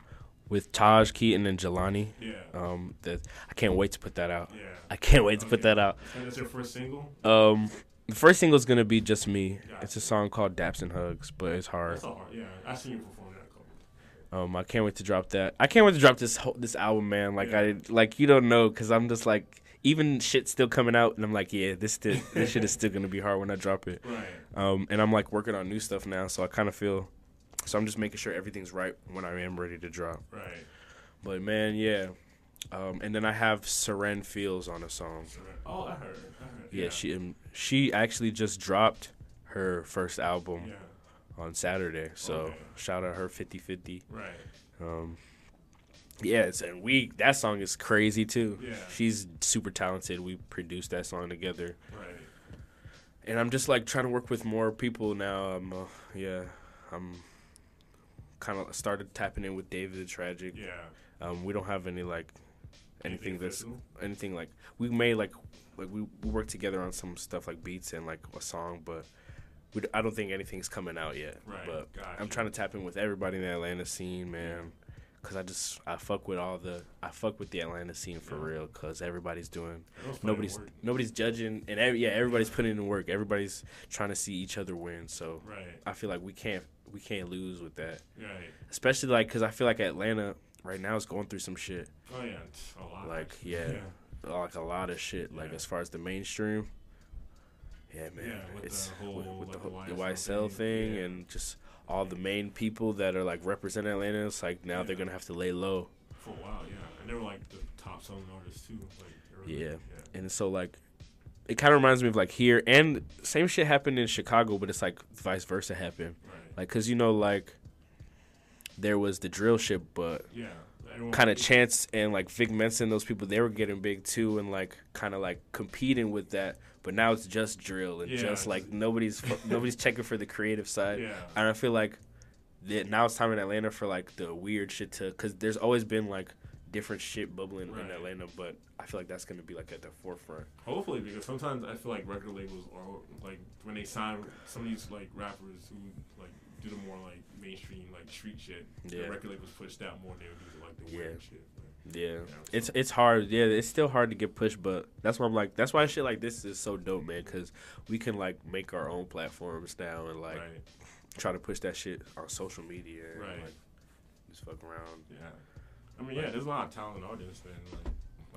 with Taj Keaton and Jelani. Yeah. Um, that I can't wait to put that out. Yeah. I can't wait to put that out. And that's your first single? Um, the first single is gonna be just me. Gotcha. It's a song called Daps and Hugs, but it's hard. All hard. Yeah, I seen you perform that. Couple. Um, I can't wait to drop that. I can't wait to drop this whole, this album, man. Like Yeah. I like you don't know because I'm just like even shit still coming out, and I'm like, yeah, this still, this shit is still gonna be hard when I drop it. Right. Um, and I'm like working on new stuff now, so I kind of feel, so I'm just making sure everything's right when I am ready to drop. Right. But man, yeah. Um, and then I have Seren Fields on a song. Oh, I heard. I heard. Yeah, she um, she actually just dropped her first album Yeah. on Saturday. So Okay. shout out her 50-50. Right. Um, yeah, it's, and we that song is crazy too. Yeah. she's super talented. We produced that song together, Right. and I'm just like trying to work with more people now. I'm, uh, yeah, I'm kind of started tapping in with David the Tragic. Yeah. Um, we don't have any like anything that's anything like we made like like we we worked together on some stuff like beats and like a song, but we, d- I don't think anything's coming out yet. Right, But I'm trying to tap in with everybody in the Atlanta scene, man. Cause I just I fuck with all the I fuck with the Atlanta scene for Yeah. real. Cause everybody's doing Everyone's putting in nobody's nobody's judging and every, yeah everybody's putting in work. Everybody's trying to see each other win. So Right. I feel like we can't we can't lose with that. Right. Especially like because I feel like Atlanta right now is going through some shit. Oh yeah, a lot. Like yeah, like a lot of shit. Like Yeah. as far as the mainstream. Yeah, man. Yeah, with it's the whole- with, with like the, whole- the YSL thing thing, and just all the main people that are like represent Atlanta. It's like now they're gonna have to lay low. For a while, yeah, and they were like the top selling artists too. Like early. Yeah. And so like it kind of reminds me of like here and same shit happened in Chicago, but it's like vice versa happened. Right. Like cuz you know like there was the drill ship, but Yeah, kind of Chance and like Vic Mensa, those people they were getting big too, and like kind of like competing with that. But now it's just drill and Yeah, just like nobody's nobody's checking for the creative side. Yeah. And I feel like that now it's time in Atlanta for like the weird shit to because there's always been like different shit bubbling in Atlanta, but I feel like that's gonna be like at the forefront. Hopefully, because sometimes I feel like record labels are like when they sign some of these like rappers who like do the more like mainstream like street shit. Yeah. The record labels pushed out more than they would do like the weird shit. Yeah, it's it's hard. Yeah, it's still hard to get pushed, but that's why I'm like, that's why shit like this is so dope, man. Because we can like make our own platforms now and like Right. try to push that shit on social media. And, Right. Like, just fuck around. Yeah. I mean, yeah, there's a lot of talented artists, and like,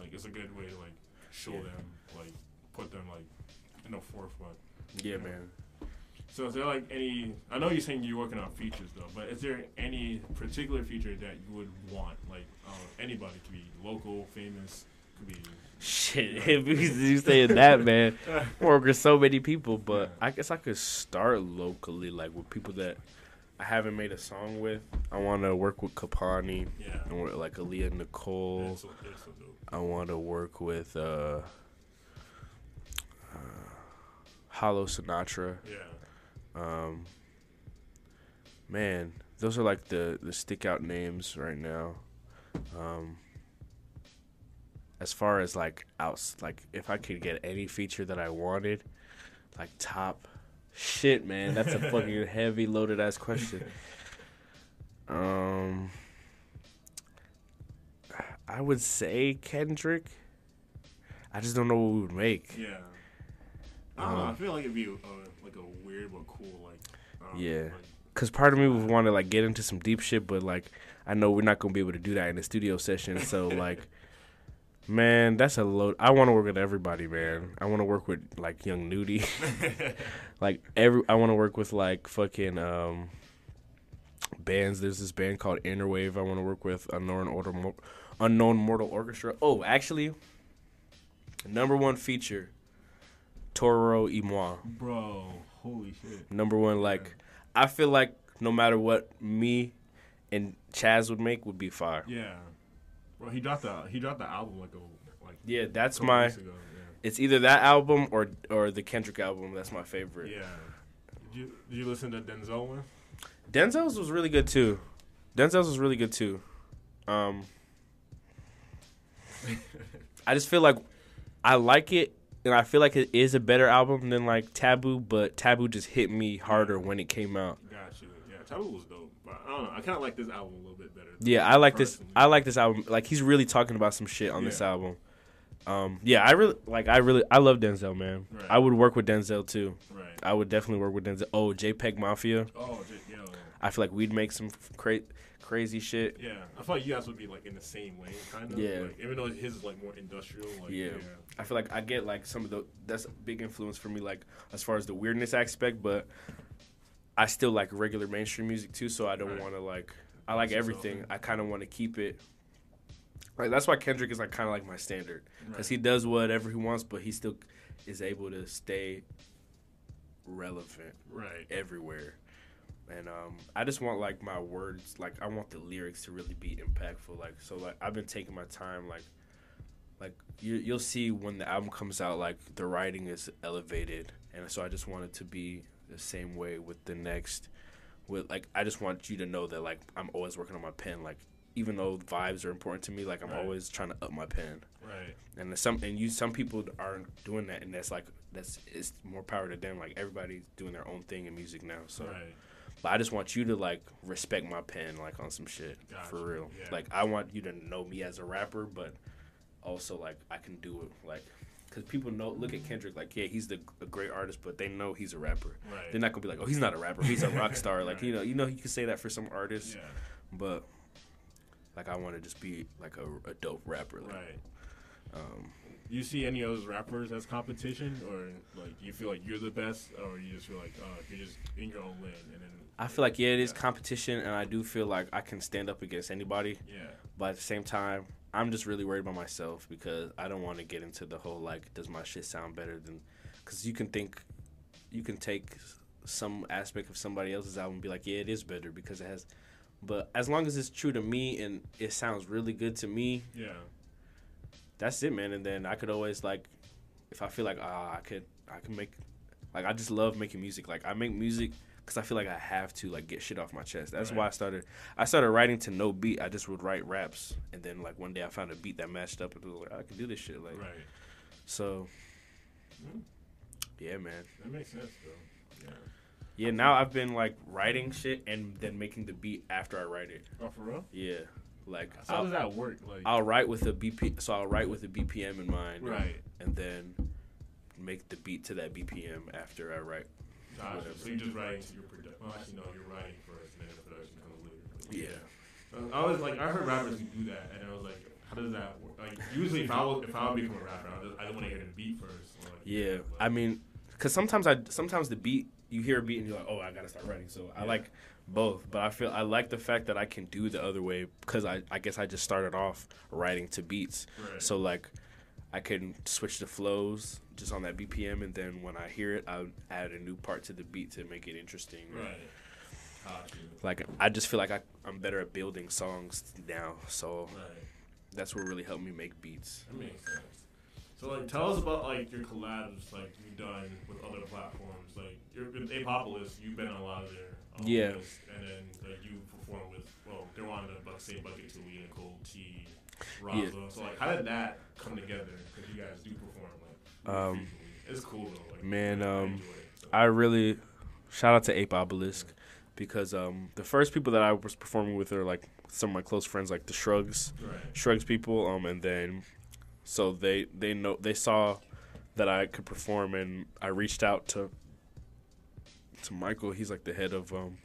like it's a good way to like show Yeah. them, like, put them like in the forefront. Yeah, know? man. So is there like any? I know you're saying you're working on features though, but is there any particular feature that you would want? Like uh, anybody could be local, famous, could be. Shit, if you, saying that, man, I work with so many people, but I guess I could start locally, like with people that I haven't made a song with. I want to work with Kapani, Yeah. and with like Aaliyah Nicole. That's so- that's so. I want to work with uh, uh, Hollow Sinatra. Yeah. Um, man, those are like the the stick out names right now. Um, as far as like outs, like if I could get any feature that I wanted, like top shit, man, that's a fucking heavy loaded ass question. Um, I would say Kendrick. I just don't know what we would make. Yeah. I don't know. I Um, feel like it'd be uh, like a weird but cool like. Um, Yeah, like- because part of me would want to like get into some deep shit, but like I know we're not gonna be able to do that in the studio session. So like, man, that's a load. I want to work with everybody, man. I want to work with like Young Nudy, like every. I want to work with like fucking um bands. There's this band called Innerwave. I want to work with Unknown Order, Mo- Unknown Mortal Orchestra. Oh, actually, number one feature, Toro y Moi. Bro, holy shit. Number one, like I feel like no matter what me and Chaz would make would be fire. Yeah. Well, he dropped the he dropped the album like a like. Yeah, that's my. ago, It's either that album or or the Kendrick album. That's my favorite. Yeah. Did you did you listen to Denzel one? Denzel's was really good too. Denzel's was really good too. Um, I just feel like I like it, and I feel like it is a better album than like Taboo, but Taboo just hit me harder when it came out. Gotcha. Yeah, Taboo was dope, but I don't know. I kind of like this album a little bit better. Yeah, I like this. I like this album. Like he's really talking about some shit on this album. Um, yeah, I really like. I really, I love Denzel, man. Right. I would work with Denzel too. Right. I would definitely work with Denzel. Oh, JPEG Mafia. Oh, j- yo. I feel like we'd make some cra- crazy shit. Yeah, I feel like you guys would be like in the same way, kind of. Yeah. Like, even though his is like more industrial. Like, yeah. I feel like I get like some of the that's a big influence for me, like as far as the weirdness aspect, but I still like regular mainstream music too. So I don't Right. want to like I like everything. in. I kind of want to keep it. Like that's why Kendrick is like kind of like my standard because Right. he does whatever he wants, but he still is able to stay relevant Right. everywhere. And um, I just want like my words, like I want the lyrics to really be impactful. Like so, like I've been taking my time, like like you, you'll see when the album comes out, like the writing is elevated, and so I just want it to be the same way with the next. With like, I just want you to know that like I'm always working on my pen. Like even though vibes are important to me, like I'm Right. always trying to up my pen. Right. And some and you some people aren't doing that, and that's like that's it's more power to them. Like everybody's doing their own thing in music now. So, Right. But I just want you to like respect my pen, like on some shit Gotcha, for real. yeah. Like I want you to know me as a rapper, but also like I can do it like. Cause people know, look at Kendrick like, yeah, he's the a great artist, but they know he's a rapper. Right. They're not gonna be like, oh, he's not a rapper, he's a rock star. Like, you know, you know, you can say that for some artists, Yeah. but like, I want to just be like a, a dope rapper. Like, Right. Um, You see any of those rappers as competition, or like you feel like you're the best, or you just feel like uh, you're just in your own lane, and then I feel like yeah, it is competition, and I do feel like I can stand up against anybody. Yeah. But at the same time, I'm just really worried about myself because I don't want to get into the whole like, does my shit sound better than? Because you can think, you can take some aspect of somebody else's album and be like, yeah, it is better because it has. But as long as it's true to me and it sounds really good to me, yeah, that's it, man. And then I could always like, if I feel like ah, I could, I can make, like I just love making music. Like I make music because I feel like I have to like get shit off my chest. That's Right. why I started. I started writing to no beat. I just would write raps, and then like one day I found a beat that matched up, and I was like, I can do this shit. Like, Right. so Hmm. yeah, man. That makes sense though. Yeah. Yeah, now I've been like writing shit and then making the beat after I write it. Oh, for real? Yeah, like So how does that work? Like- I'll write with a BP, so I'll write with a BPM in mind, Right. and then make the beat to that BPM after I write. Gotcha. whatever. So you're just writing to your production. Well, actually, no, you're writing first, and then the production comes later. Yeah. So I was like, I heard rappers who do that, and I was like, how does that work? Like, usually, if I was, if I would become a rapper, I just, I want to hear the beat first. Like, Yeah, I mean, because sometimes I sometimes the beat you hear a beat and you're like, oh, I gotta start writing. So I like both, but I feel I like the fact that I can do the other way because I I guess I just started off writing to beats. Right. So like, I can switch the flows just on that BPM, and then when I hear it, I'll add a new part to the beat to make it interesting. Right. Like I just feel like I, I'm better at building songs now, so Right. that's what really helped me make beats. That makes sense. So like, tell us about like your collabs like you've done with other platforms. Like you're with Ape Obelisk, you've been on a lot of their um, Yeah. lists, and then like you perform with well, they're on the bu- same bucket to Lee Nicole T, Raza. Yeah. So like, how did that come together? Because you guys do perform like Um. It's cool though. Like, Man, I um, it. I really shout out to Ape Obelisk because um, the first people that I was performing with are like some of my close friends, like the Shrugs, Right. Shrugs people. Um, and then so they they know they saw that I could perform, and I reached out to to Michael. He's like the head of um,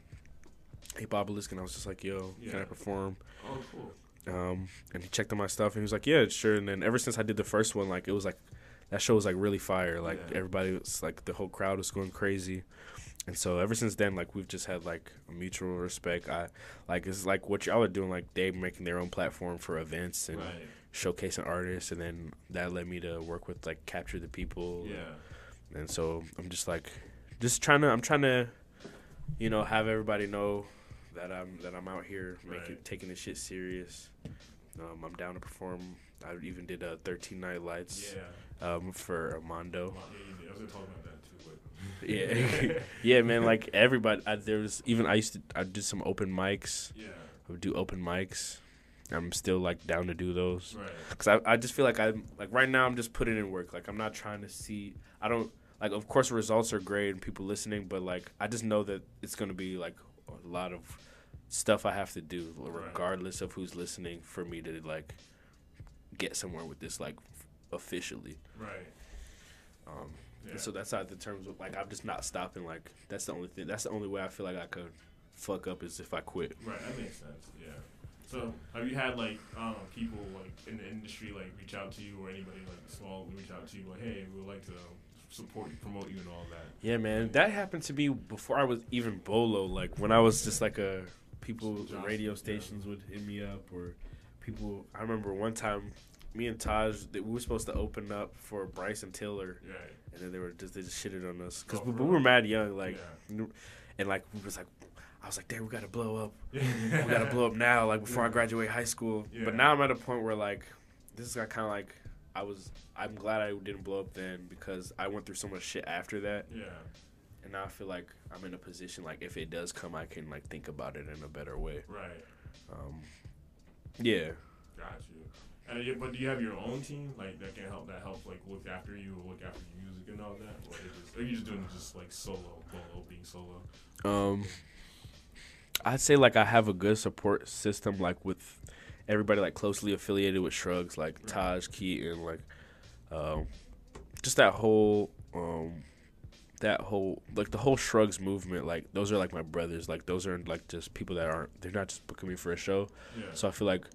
Ape Obelisk, and I was just like, "Yo, can I perform?" Oh, cool. Um, and he checked on my stuff, and he was like, "Yeah, sure." And then ever since I did the first one, like it was like that show was like really fire. Like Yeah. everybody was like the whole crowd was going crazy. And so ever since then, like we've just had like a mutual respect. I like it's like what y'all are doing. Like they making their own platform for events and Right. showcasing artists, and then that led me to work with like capture the people. Yeah. And so I'm just like, just trying to. I'm trying to, you know, have everybody know that I'm that I'm out here making Right. taking this shit serious. Um, I'm down to perform. I even did a 13 night lights. Um, for Armando. Yeah, you did. I was gonna talk about that too, but Yeah, yeah, man. Like everybody, I, there was even I used to. I did some open mics. Yeah. I would do open mics. I'm still like down to do those. Right. Cause I, I just feel like I'm like right now I'm just putting in work. Like I'm not trying to see. I don't like. Of course, results are great and people listening, but like I just know that it's gonna be like a lot of stuff I have to do, regardless of who's listening, for me to like get somewhere with this like officially. Right. Um, Yeah. so that's how the terms of like I'm just not stopping. Like that's the only thing. That's the only way I feel like I could fuck up is if I quit. Right, that makes sense. Yeah. So, have you had like um, people like in the industry like reach out to you, or anybody like small reach out to you, like, hey, we would like to support you, promote you, and all that? Yeah, man, that happened to me before I was even Bolo. Like when I was just like a people, Johnson, radio yeah. stations would hit me up, or people. I remember one time, me and Taj, that we were supposed to open up for Bryson Tiller, Right. and then they were just they just shitted on us because Oh, we, for we were mad young, like, and like we was like. I was like, "Damn, we gotta blow up. we gotta blow up now, like before I graduate high school." Yeah. But now I'm at a point where like, this is kind of like, I was. I'm glad I didn't blow up then because I went through so much shit after that. Yeah. And now I feel like I'm in a position like if it does come, I can like think about it in a better way. Right. Um, yeah. Got you. And but do you have your own team like that can help that help like look after you or look after your music and all that, or, is just, are you just doing just like solo, solo being solo? Um, I'd say like I have a good support system like with everybody like closely affiliated with Shrugs like Taj Keaton like um just that whole um that whole like the whole Shrugs movement like those are like my brothers. Like those are like just people that aren't they're not just booking me for a show. Yeah. so I feel like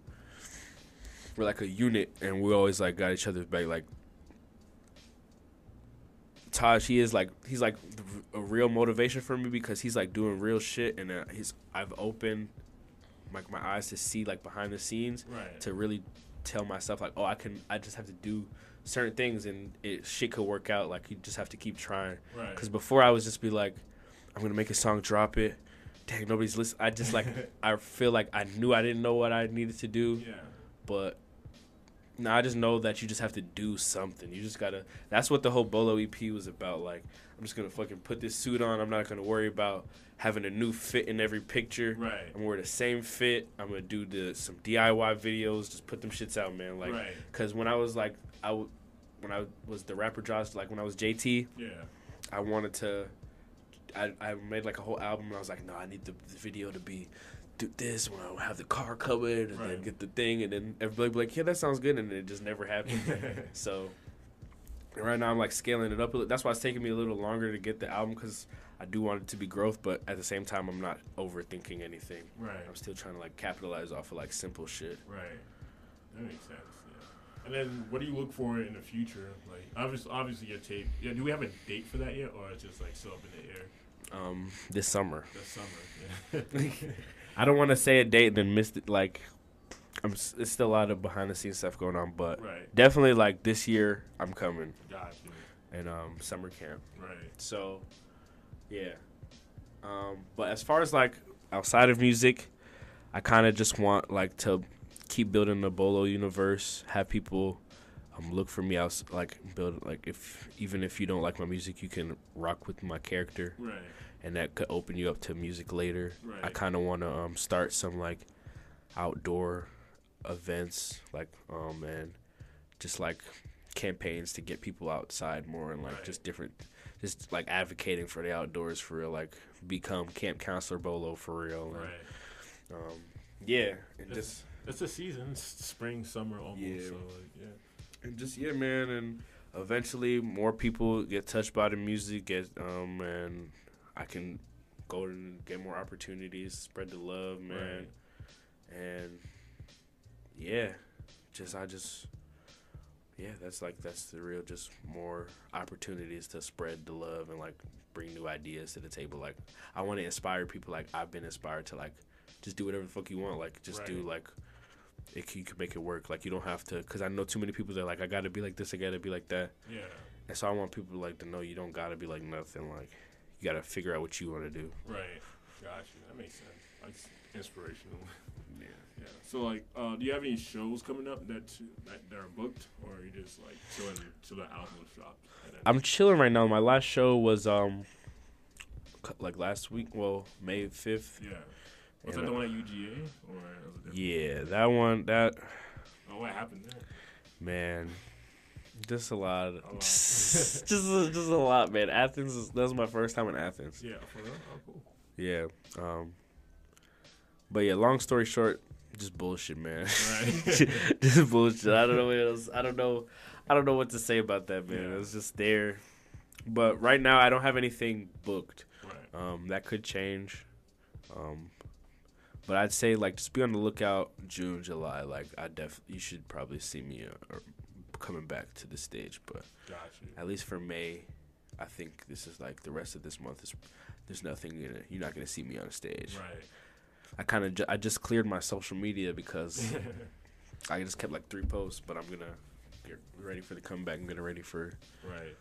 we're like a unit and we always like got each other's back like Taj, he is like he's like a real motivation for me because he's like doing real shit, and uh, he's I've opened like my eyes to see like behind the scenes Right. to really tell myself like, oh, I can I just have to do certain things and it shit could work out. Like you just have to keep trying. Right. Because before I was just be like, I'm gonna make a song, drop it. Dang, nobody's listening. I just like I feel like I knew I didn't know what I needed to do. Yeah. But now I just know that you just have to do something. You just gotta. That's what the whole Bolo EP was about. Like, I'm just gonna fucking put this suit on. I'm not gonna worry about having a new fit in every picture. Right. I'm gonna wear the same fit. I'm gonna do the some DIY videos. Just put them shits out, man. Like, Right. cause when I was like, I w- when I was the rapper Josh, like when I was JT, Yeah. I wanted to. I, I made like a whole album. And I was like, no, I need the, the video to be do this when I have the car covered and then get the thing, and then everybody be like, yeah, that sounds good, and it just never happened. so right now I'm like scaling it up. That's why it's taking me a little longer to get the album because I do want it to be growth, but at the same time I'm not overthinking anything. Right. I'm still trying to like capitalize off of like simple shit. Right. That makes sense. Yeah. And then, what do you look for in the future? Like, obviously, obviously, your tape. Yeah. Do we have a date for that yet, or it's just like still up in the air? Um, this summer. This summer. Yeah. I don't want to say a date and then miss it. Like, I'm. It's still a lot of behind the scenes stuff going on, but Right. definitely like this year I'm coming. Got you. And um, summer camp. Right. So, yeah. Um, but as far as like outside of music, I kind of just want like to keep building the Bolo universe. Have people um, look for me out, like build like if even if you don't like my music, you can rock with my character. Right. And that could open you up to music later. I kind of want to um, start some like outdoor events, like um and just like campaigns to get people outside more and like Right. just different, just like advocating for the outdoors for real. Like become camp counselor Bolo for real. and, Right. Um, yeah, and It's, just it's the season, it's spring, summer, almost. Yeah. So like, yeah. and just yeah, man, and eventually more people get touched by the music, get um, and I can go and get more opportunities, spread the love, man, and yeah, just I just yeah, that's like that's the real just more opportunities to spread the love and like bring new ideas to the table. Like I want to inspire people. Like I've been inspired to like just do whatever the fuck you want. Like just do like it, you can make it work. Like you don't have to, because I know too many people that are like I gotta be like this, I gotta be like that. Yeah. And so I want people like to know you don't gotta be like nothing. Like you gotta figure out what you want to do. Right. Got you. That makes sense. That's inspirational. So like, uh, do you have any shows coming up that that, that are booked, or are you just like chilling till the album and I'm chilling right now. My last show was um like last week. Well, May fifth. Yeah. Was that the one at UGA, or was it? Yeah, that one. That Oh, what happened there? man, just a lot. Oh, wow. just a, just a lot, man. Athens. Is, that was my first time in Athens. Yeah. For real? Oh, cool. Yeah. Um. But yeah, long story short, just bullshit, man. Right. just bullshit. I don't know what else. I don't know. I don't know what to say about that, man. Yeah. was just there. But right now, I don't have anything booked. Right. Um, that could change. Um, but I'd say like just be on the lookout June, July. Like I def you should probably see me uh, coming back to the stage. But at least for May, I think this is like the rest of this month is there's nothing gonna you're not gonna see me on stage. Right. I kind of ju- I just cleared my social media because I just kept like three posts, but I'm gonna get ready for the comeback. I'm getting ready for Right.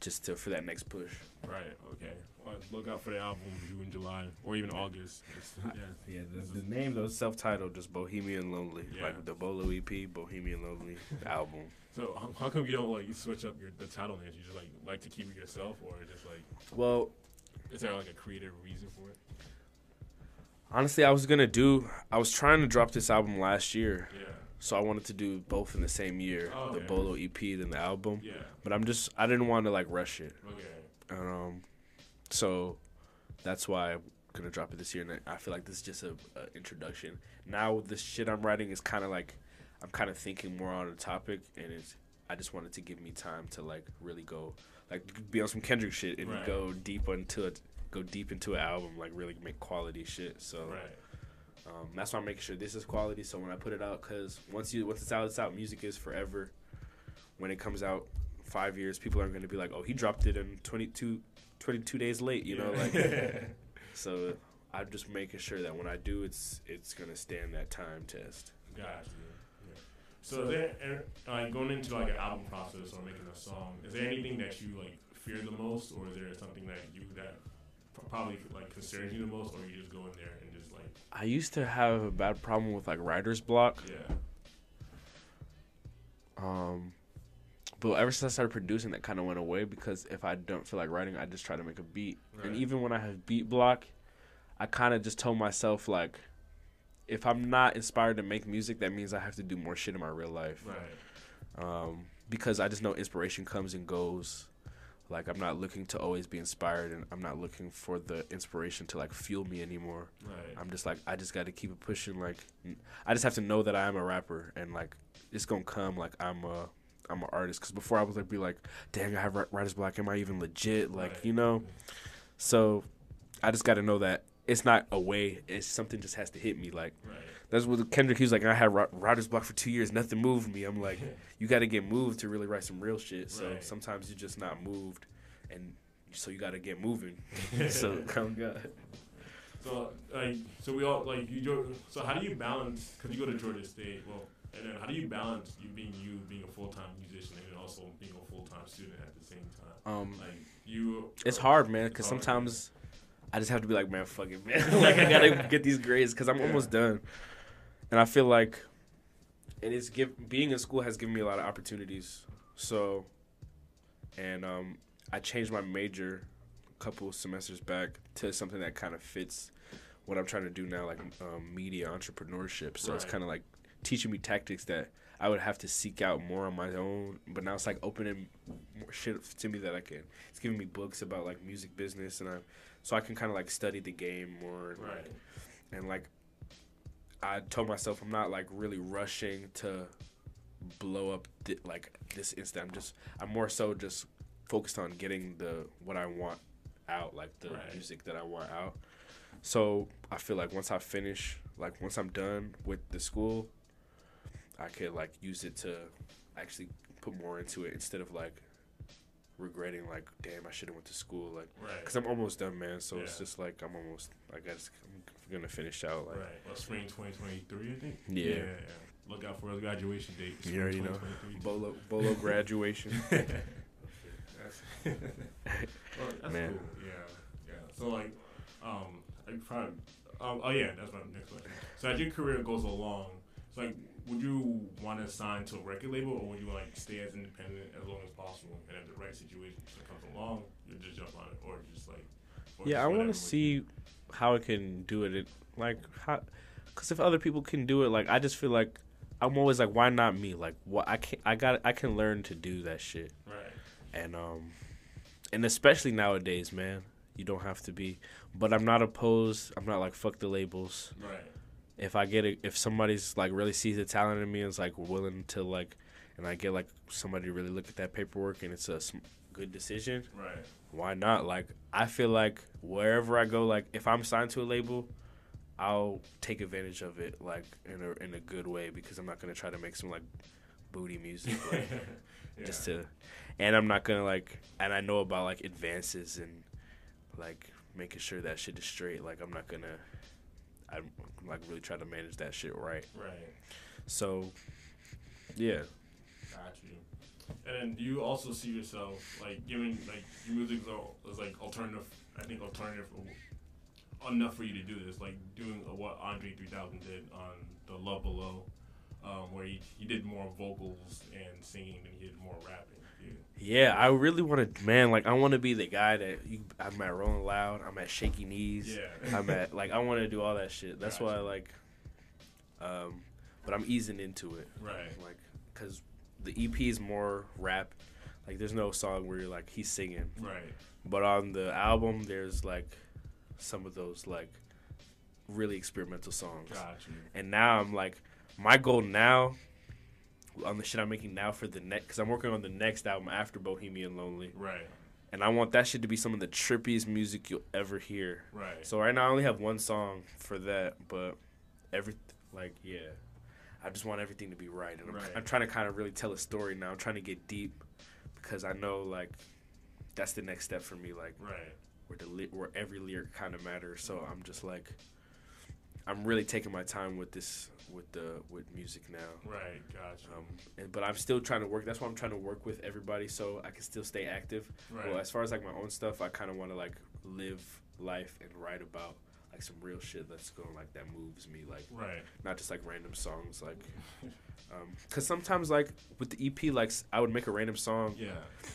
just to for that next push. Right. Okay. Well, look out for the album due in July, or even August. It's- yeah. Yeah, the, the name though self-titled, just Bohemian Lonely, Yeah. like the Bolo EP, Bohemian Lonely album. So how, how come you don't like switch up your the title names? You just like like to keep it yourself, or just like Well, is there like a creative reason for it? Honestly, I was gonna do. I was trying to drop this album last year. Yeah. So I wanted to do both in the same year, Oh, the okay. Bolo EP, then the album. Yeah. But I'm just I didn't want to like rush it. Okay. Um, so that's why I'm gonna drop it this year, and I I feel like this is just a, a introduction. Now the shit I'm writing is kind of like I'm kind of thinking more on a topic, and it's I just wanted to give me time to like really go like be on some Kendrick shit and Right. go deep into it, go deep into an album, like really make quality shit. So. Right. Um, that's why I'm making sure this is quality. So when I put it out, because once you once it's out, it's out. Music is forever. When it comes out, five years, people aren't going to be like, "Oh, he dropped it in 22, 22 days late." You know, like. so I'm just making sure that when I do, it's it's going to stand that time test. Gotcha. Yeah. So, is there, uh, like going into like an album process or making a song, is there anything that you like fear the most, or is there something that you that pro- probably like concerns you the most, or you just go in there and just like I used to have a bad problem with like writer's block. yeah, Um, but ever since I started producing, that kind of went away because if I don't feel like writing, I just try to make a beat. Right. And even when I have beat block, I kind of just told myself like, if I'm not inspired to make music, that means I have to do more shit in my real life. Right. Um, because I just know inspiration comes and goes. Like I'm not looking to always be inspired, and I'm not looking for the inspiration to like fuel me anymore. Right. I'm just like I just got to keep it pushing. Like I just have to know that I am a rapper, and like it's gonna come. Like I'm a I'm an artist. Because before I was like be like, dang, I have wri- writer's block. Am I even legit? Like Right. you know. So I just got to know that it's not a way. It's something just has to hit me. Like Right. That's what Kendrick. He was like, I had ri- writer's block for two years. Nothing moved me. I'm like, you got to get moved to really write some real shit. So Right. sometimes you're just not moved, and so you got to get moving. so oh god. So like, so we all like you. So how do you balance? Because you go to Georgia State. Well, and then how do you balance you being you, being a full time musician, and also being a full time student at the same time? Um, like you. It's hard, man, because sometimes I just have to be like, man, fuck it, man. like I gotta get these grades because I'm almost done, and I feel like, and it's give being in school has given me a lot of opportunities. So, and um, I changed my major a couple semesters back to something that kind of fits what I'm trying to do now, like um, media entrepreneurship. So it's kind of like teaching me tactics that I would have to seek out more on my own. But now it's like opening more shit to me that I can. It's giving me books about like music business, and I so I can kind of like study the game more. And, Right. like, and like I told myself I'm not like really rushing to blow up thi- like this instant. I'm just I'm more so just focused on getting the what I want out, like the Right. music that I want out. So I feel like once I finish, like once I'm done with the school, I could like use it to actually put more into it instead of like regretting like damn I should have went to school like Right. because I'm almost done man so it's just like I'm almost I guess I'm gonna finish out like Right. Well, spring 2023, I think. Yeah. yeah. yeah. Look out for his graduation date. You already know. Bolo Bolo graduation. That's, well, that's Man. cool. Yeah, yeah. So like, um, I probably, um, oh yeah, that's my next question. So as your career goes along, it's like, would you want to sign to a record label, or would you like stay as independent as long as possible, and if the right situation comes along, you just jump on it, or just like, or yeah, just I want to see how I can do it. it like how, because if other people can do it, like I just feel like I'm always like, why not me? Like, what I can I got I can learn to do that shit. Right. And um, and especially nowadays, man, you don't have to be. But I'm not opposed. I'm not like fuck the labels. Right. If I get it, if somebody's like really sees the talent in me and is like willing to like, and I get like somebody really look at that paperwork and it's a good decision. Right. Why not? Like I feel like wherever I go, like if I'm signed to a label, I'll take advantage of it like in a in a good way because I'm not gonna try to make some like booty music like just to, and I'm not gonna like and I know about like advances and like making sure that shit is straight. Like I'm not gonna, I'm like really try to manage that shit right. Right. So, yeah. Got you. And then do you also see yourself like giving like your music is, like alternative? I think alternative enough for you to do this, like doing what Andre 3000 did on the Love Below, um, where he, he did more vocals and singing than he did more rapping. Yeah. Yeah, I really want to, man. Like, I want to be the guy that you, I'm at Rolling Loud. I'm at Shaky Knees. Yeah. I'm at like I want to do all that shit. That's why I like, um, but I'm easing into it. Right. Like, cause the EP is more rap. Like, there's no song where you're like he's singing. Right. But on the album, there's like some of those like really experimental songs. Got you. And now I'm like, my goal now on the shit I'm making now for the next, because I'm working on the next album after Bohemian Lonely. Right. And I want that shit to be some of the trippiest music you'll ever hear. Right. So right now I only have one song for that, but every like yeah, I just want everything to be right, and I'm, Right. I'm trying to kind of really tell a story now. I'm trying to get deep because I know like that's the next step for me. Like Right. where the ly- where every lyric kind of matters. So I'm just like, I'm really taking my time with this with the with music now. Right. Gotcha. Um, and, but I'm still trying to work. That's why I'm trying to work with everybody so I can still stay active. Right. Well, as far as like my own stuff, I kind of want to like live life and write about like some real shit that's going like that moves me, like Right. not just like random songs, like. Um, Cause sometimes like with the EP, like i would make a random song, Yeah.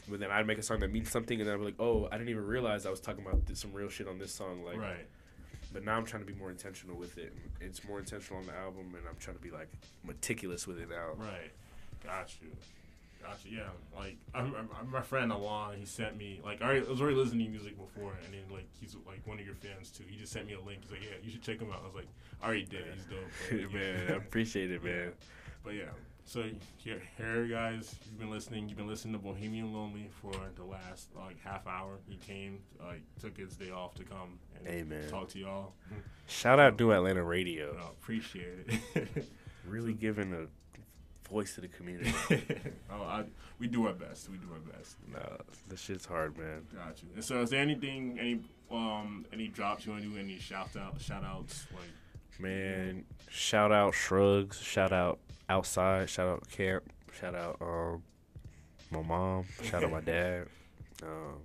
but then I'd make a song that means something, and then I'd be like, oh, I didn't even realize I was talking about th- some real shit on this song, like. Right. But now I'm trying to be more intentional with it. and It's more intentional on the album, and I'm trying to be like meticulous with it now. Right. Got you. Got you. Yeah. Like I, I, my friend Alon, he sent me like I was already listening to music before, and then like he's like one of your fans too. He just sent me a link. He's like, yeah, you should check him out. I was like, I already did. He's dope. But, like, man, I appreciate it, man. But yeah. So here, here, guys, you've been listening. You've been listening to Bohemian Lonely for the last like half hour. He came, like, took his day off to come and man. talk to y'all. Shout out to Atlanta Radio. No, appreciate it. Really giving a voice to the community. oh, I, we do our best. We do our best. nah, this shit's hard, man. Got you. And so, is there anything, any, um, any drops you want to do? Any shout out, shout outs, like, Man, shout out Shrugs. Shout out Outside. Shout out Camp. Shout out um my mom. Shout out my dad. Um,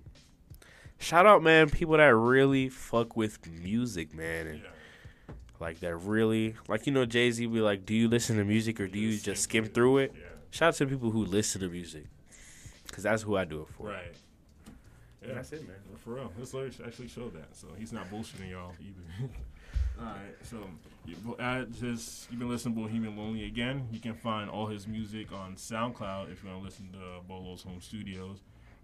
shout out, man, people that really fuck with music, man, and like that really like you know Jay Z be like, do you listen to music or do you just skim through it? Shout out to the people who listen to music, cause that's who I do it for. right? Yeah, that's it, man. For real, this lyrics actually showed that. So he's not bullshitting y'all either. all right, so you, at his, you've been listening to Bohemian Lonely again. You can find all his music on SoundCloud if you want to listen to Bolo's home studios.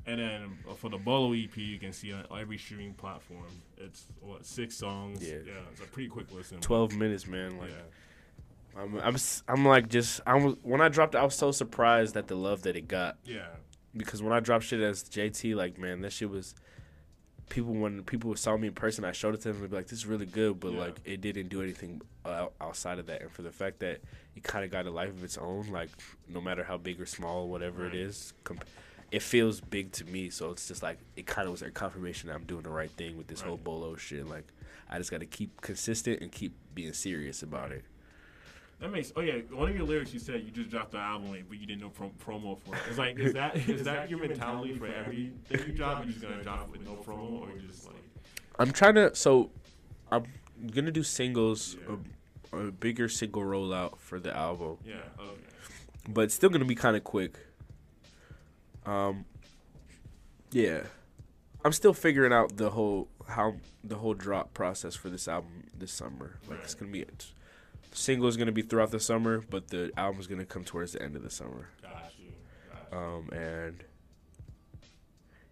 And then for the Bolo EP, you can see on every streaming platform. It's what six songs. Yeah. yeah it's a pretty quick listen. Twelve minutes, man. Like, Yeah. I'm, I'm, I'm like just, I was when I dropped, it, I was so surprised at the love that it got. Yeah. Because when I dropped shit as JT, like man, that shit was. People when people saw me in person, I showed it to them. And be like, "This is really good," but Yeah. like it didn't do anything uh, outside of that. And for the fact that it kind of got a life of its own, like no matter how big or small, whatever Right. it is, comp- it feels big to me. So it's just like it kind of was a confirmation that I'm doing the right thing with this whole bolo shit. Like I just got to keep consistent and keep being serious about it. That makes. Oh yeah, one of your lyrics you said you just dropped the album, like, but you didn't know pro- promo for it. It's like, is that is that your mentality for everything you drop? You're just gonna drop it with no promo, or you just like I'm trying to. So, I'm gonna do singles, a, a bigger single rollout for the album. Yeah, okay. But it's still gonna be kind of quick. Um. Yeah, I'm still figuring out the whole how the whole drop process for this album this summer. Like it's gonna be it. The single is gonna be throughout the summer, but the album's gonna come towards the end of the summer. Got you. Um and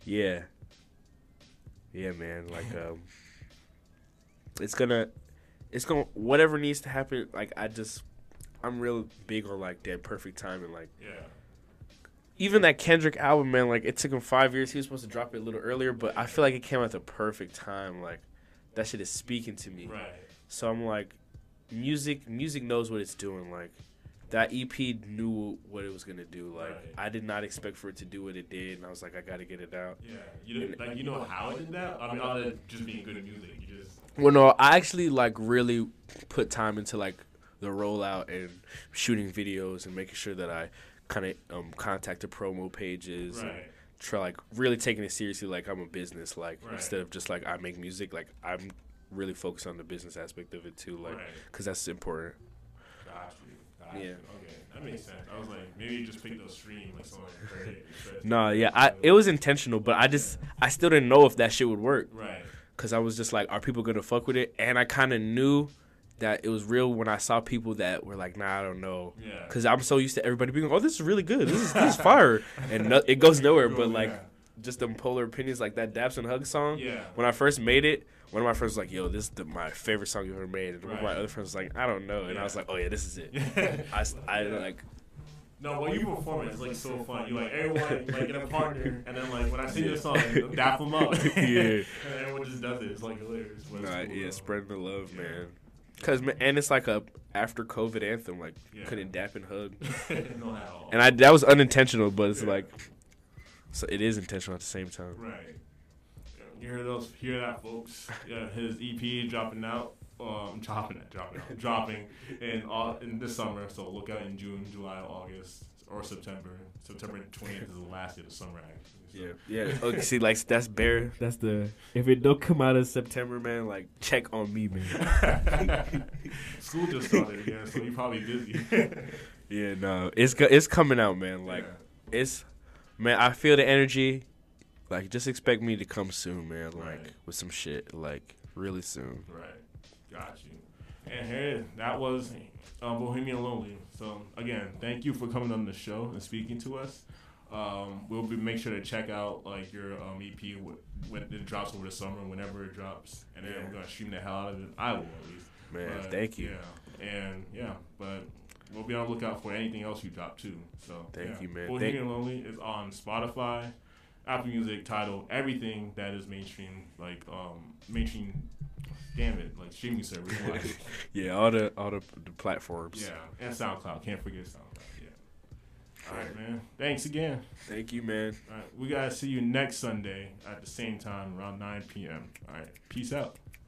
yeah, yeah, man. Like um, it's gonna, it's gonna whatever needs to happen. Like I just, I'm real big on like that perfect timing. Like yeah, even that Kendrick album, man. Like it took him five years. He was supposed to drop it a little earlier, but I feel like it came at the perfect time. Like that shit is speaking to me. Right. So I'm like, music, music knows what it's doing. Like that EP knew what it was gonna do. Like Right. I did not expect for it to do what it did, and I was like, I gotta get it out. Yeah, you didn't, like you know how it did that. I mean, other than just being good at music, you just Well, no, I actually like really put time into like the rollout and shooting videos and making sure that I kind of um, contact the promo pages and try like really taking it seriously like I'm a business like Right. instead of just like I make music like I'm really focused on the business aspect of it too like Right. because that's important. got you. Got Yeah. You. Okay, that makes sense. I was like, maybe you just picked those stream like someone. No, yeah, I it was intentional, but I just I still didn't know if that shit would work. Right. Cause I was just like, are people gonna fuck with it? And I kind of knew that it was real when I saw people that were like, nah, I don't know. Yeah. Cause I'm so used to everybody being, oh, this is really good. This is this is fire, and no, it goes nowhere. But like, Yeah. just them polar opinions, like that Daps and Hug song. Yeah. When I first made it. One of my friends was like, "Yo, this is the, my favorite song you ever made," and one of my other friends was like, "I don't know," and I was like, "Oh yeah, this is it." Yeah. I, I, like No, when you perform it, it's like so fun. You like everyone like in a partner, and then like when I sing this song, dap them up. Yeah. and everyone just does it. It's like hilarious. Nah, cool, yeah, though. spreading the love, man. Cause and it's like a after COVID anthem, like Yeah. couldn't dap and hug. No, and I that was unintentional, but it's Yeah. like, so it is intentional at the same time. Right. You hear those? Hear that, folks? Yeah, his EP dropping out. Um, dropping it, dropping, out, dropping in all in this summer. So look out in June, July, August, or September. September 20th is the last day of the summer. Actually. So. Yeah, yeah. Okay, see, like that's bare. That's the if it don't come out in September, man. Like check on me, man. School just started again, so you're probably busy. yeah, no, it's it's coming out, man. Like it's, man. I feel the energy. Like just expect me to come soon, man. Like Right. with some shit, like really soon. Right. Got you. And here, that was um, Bohemian Lonely. So, again, thank you for coming on the show and speaking to us. Um, we'll be make sure to check out like your um, EP wh- when it drops over the summer, whenever it drops, and then Yeah. we're gonna stream the hell out of it. I will at least. Man, thank you. Yeah, and yeah, but we'll be on the lookout for anything else you drop too. So Thank yeah. you, man. Bohemian Lonely is on Spotify, Apple Music, Tidal, everything that is mainstream, like um mainstream. Damn it, like streaming service. Yeah, all the all the, the platforms. yeah, and SoundCloud. Can't forget SoundCloud. All right, man. Thanks again. Thank you, man. All right, we gotta see you next Sunday at the same time around 9 p.m. All right, peace out.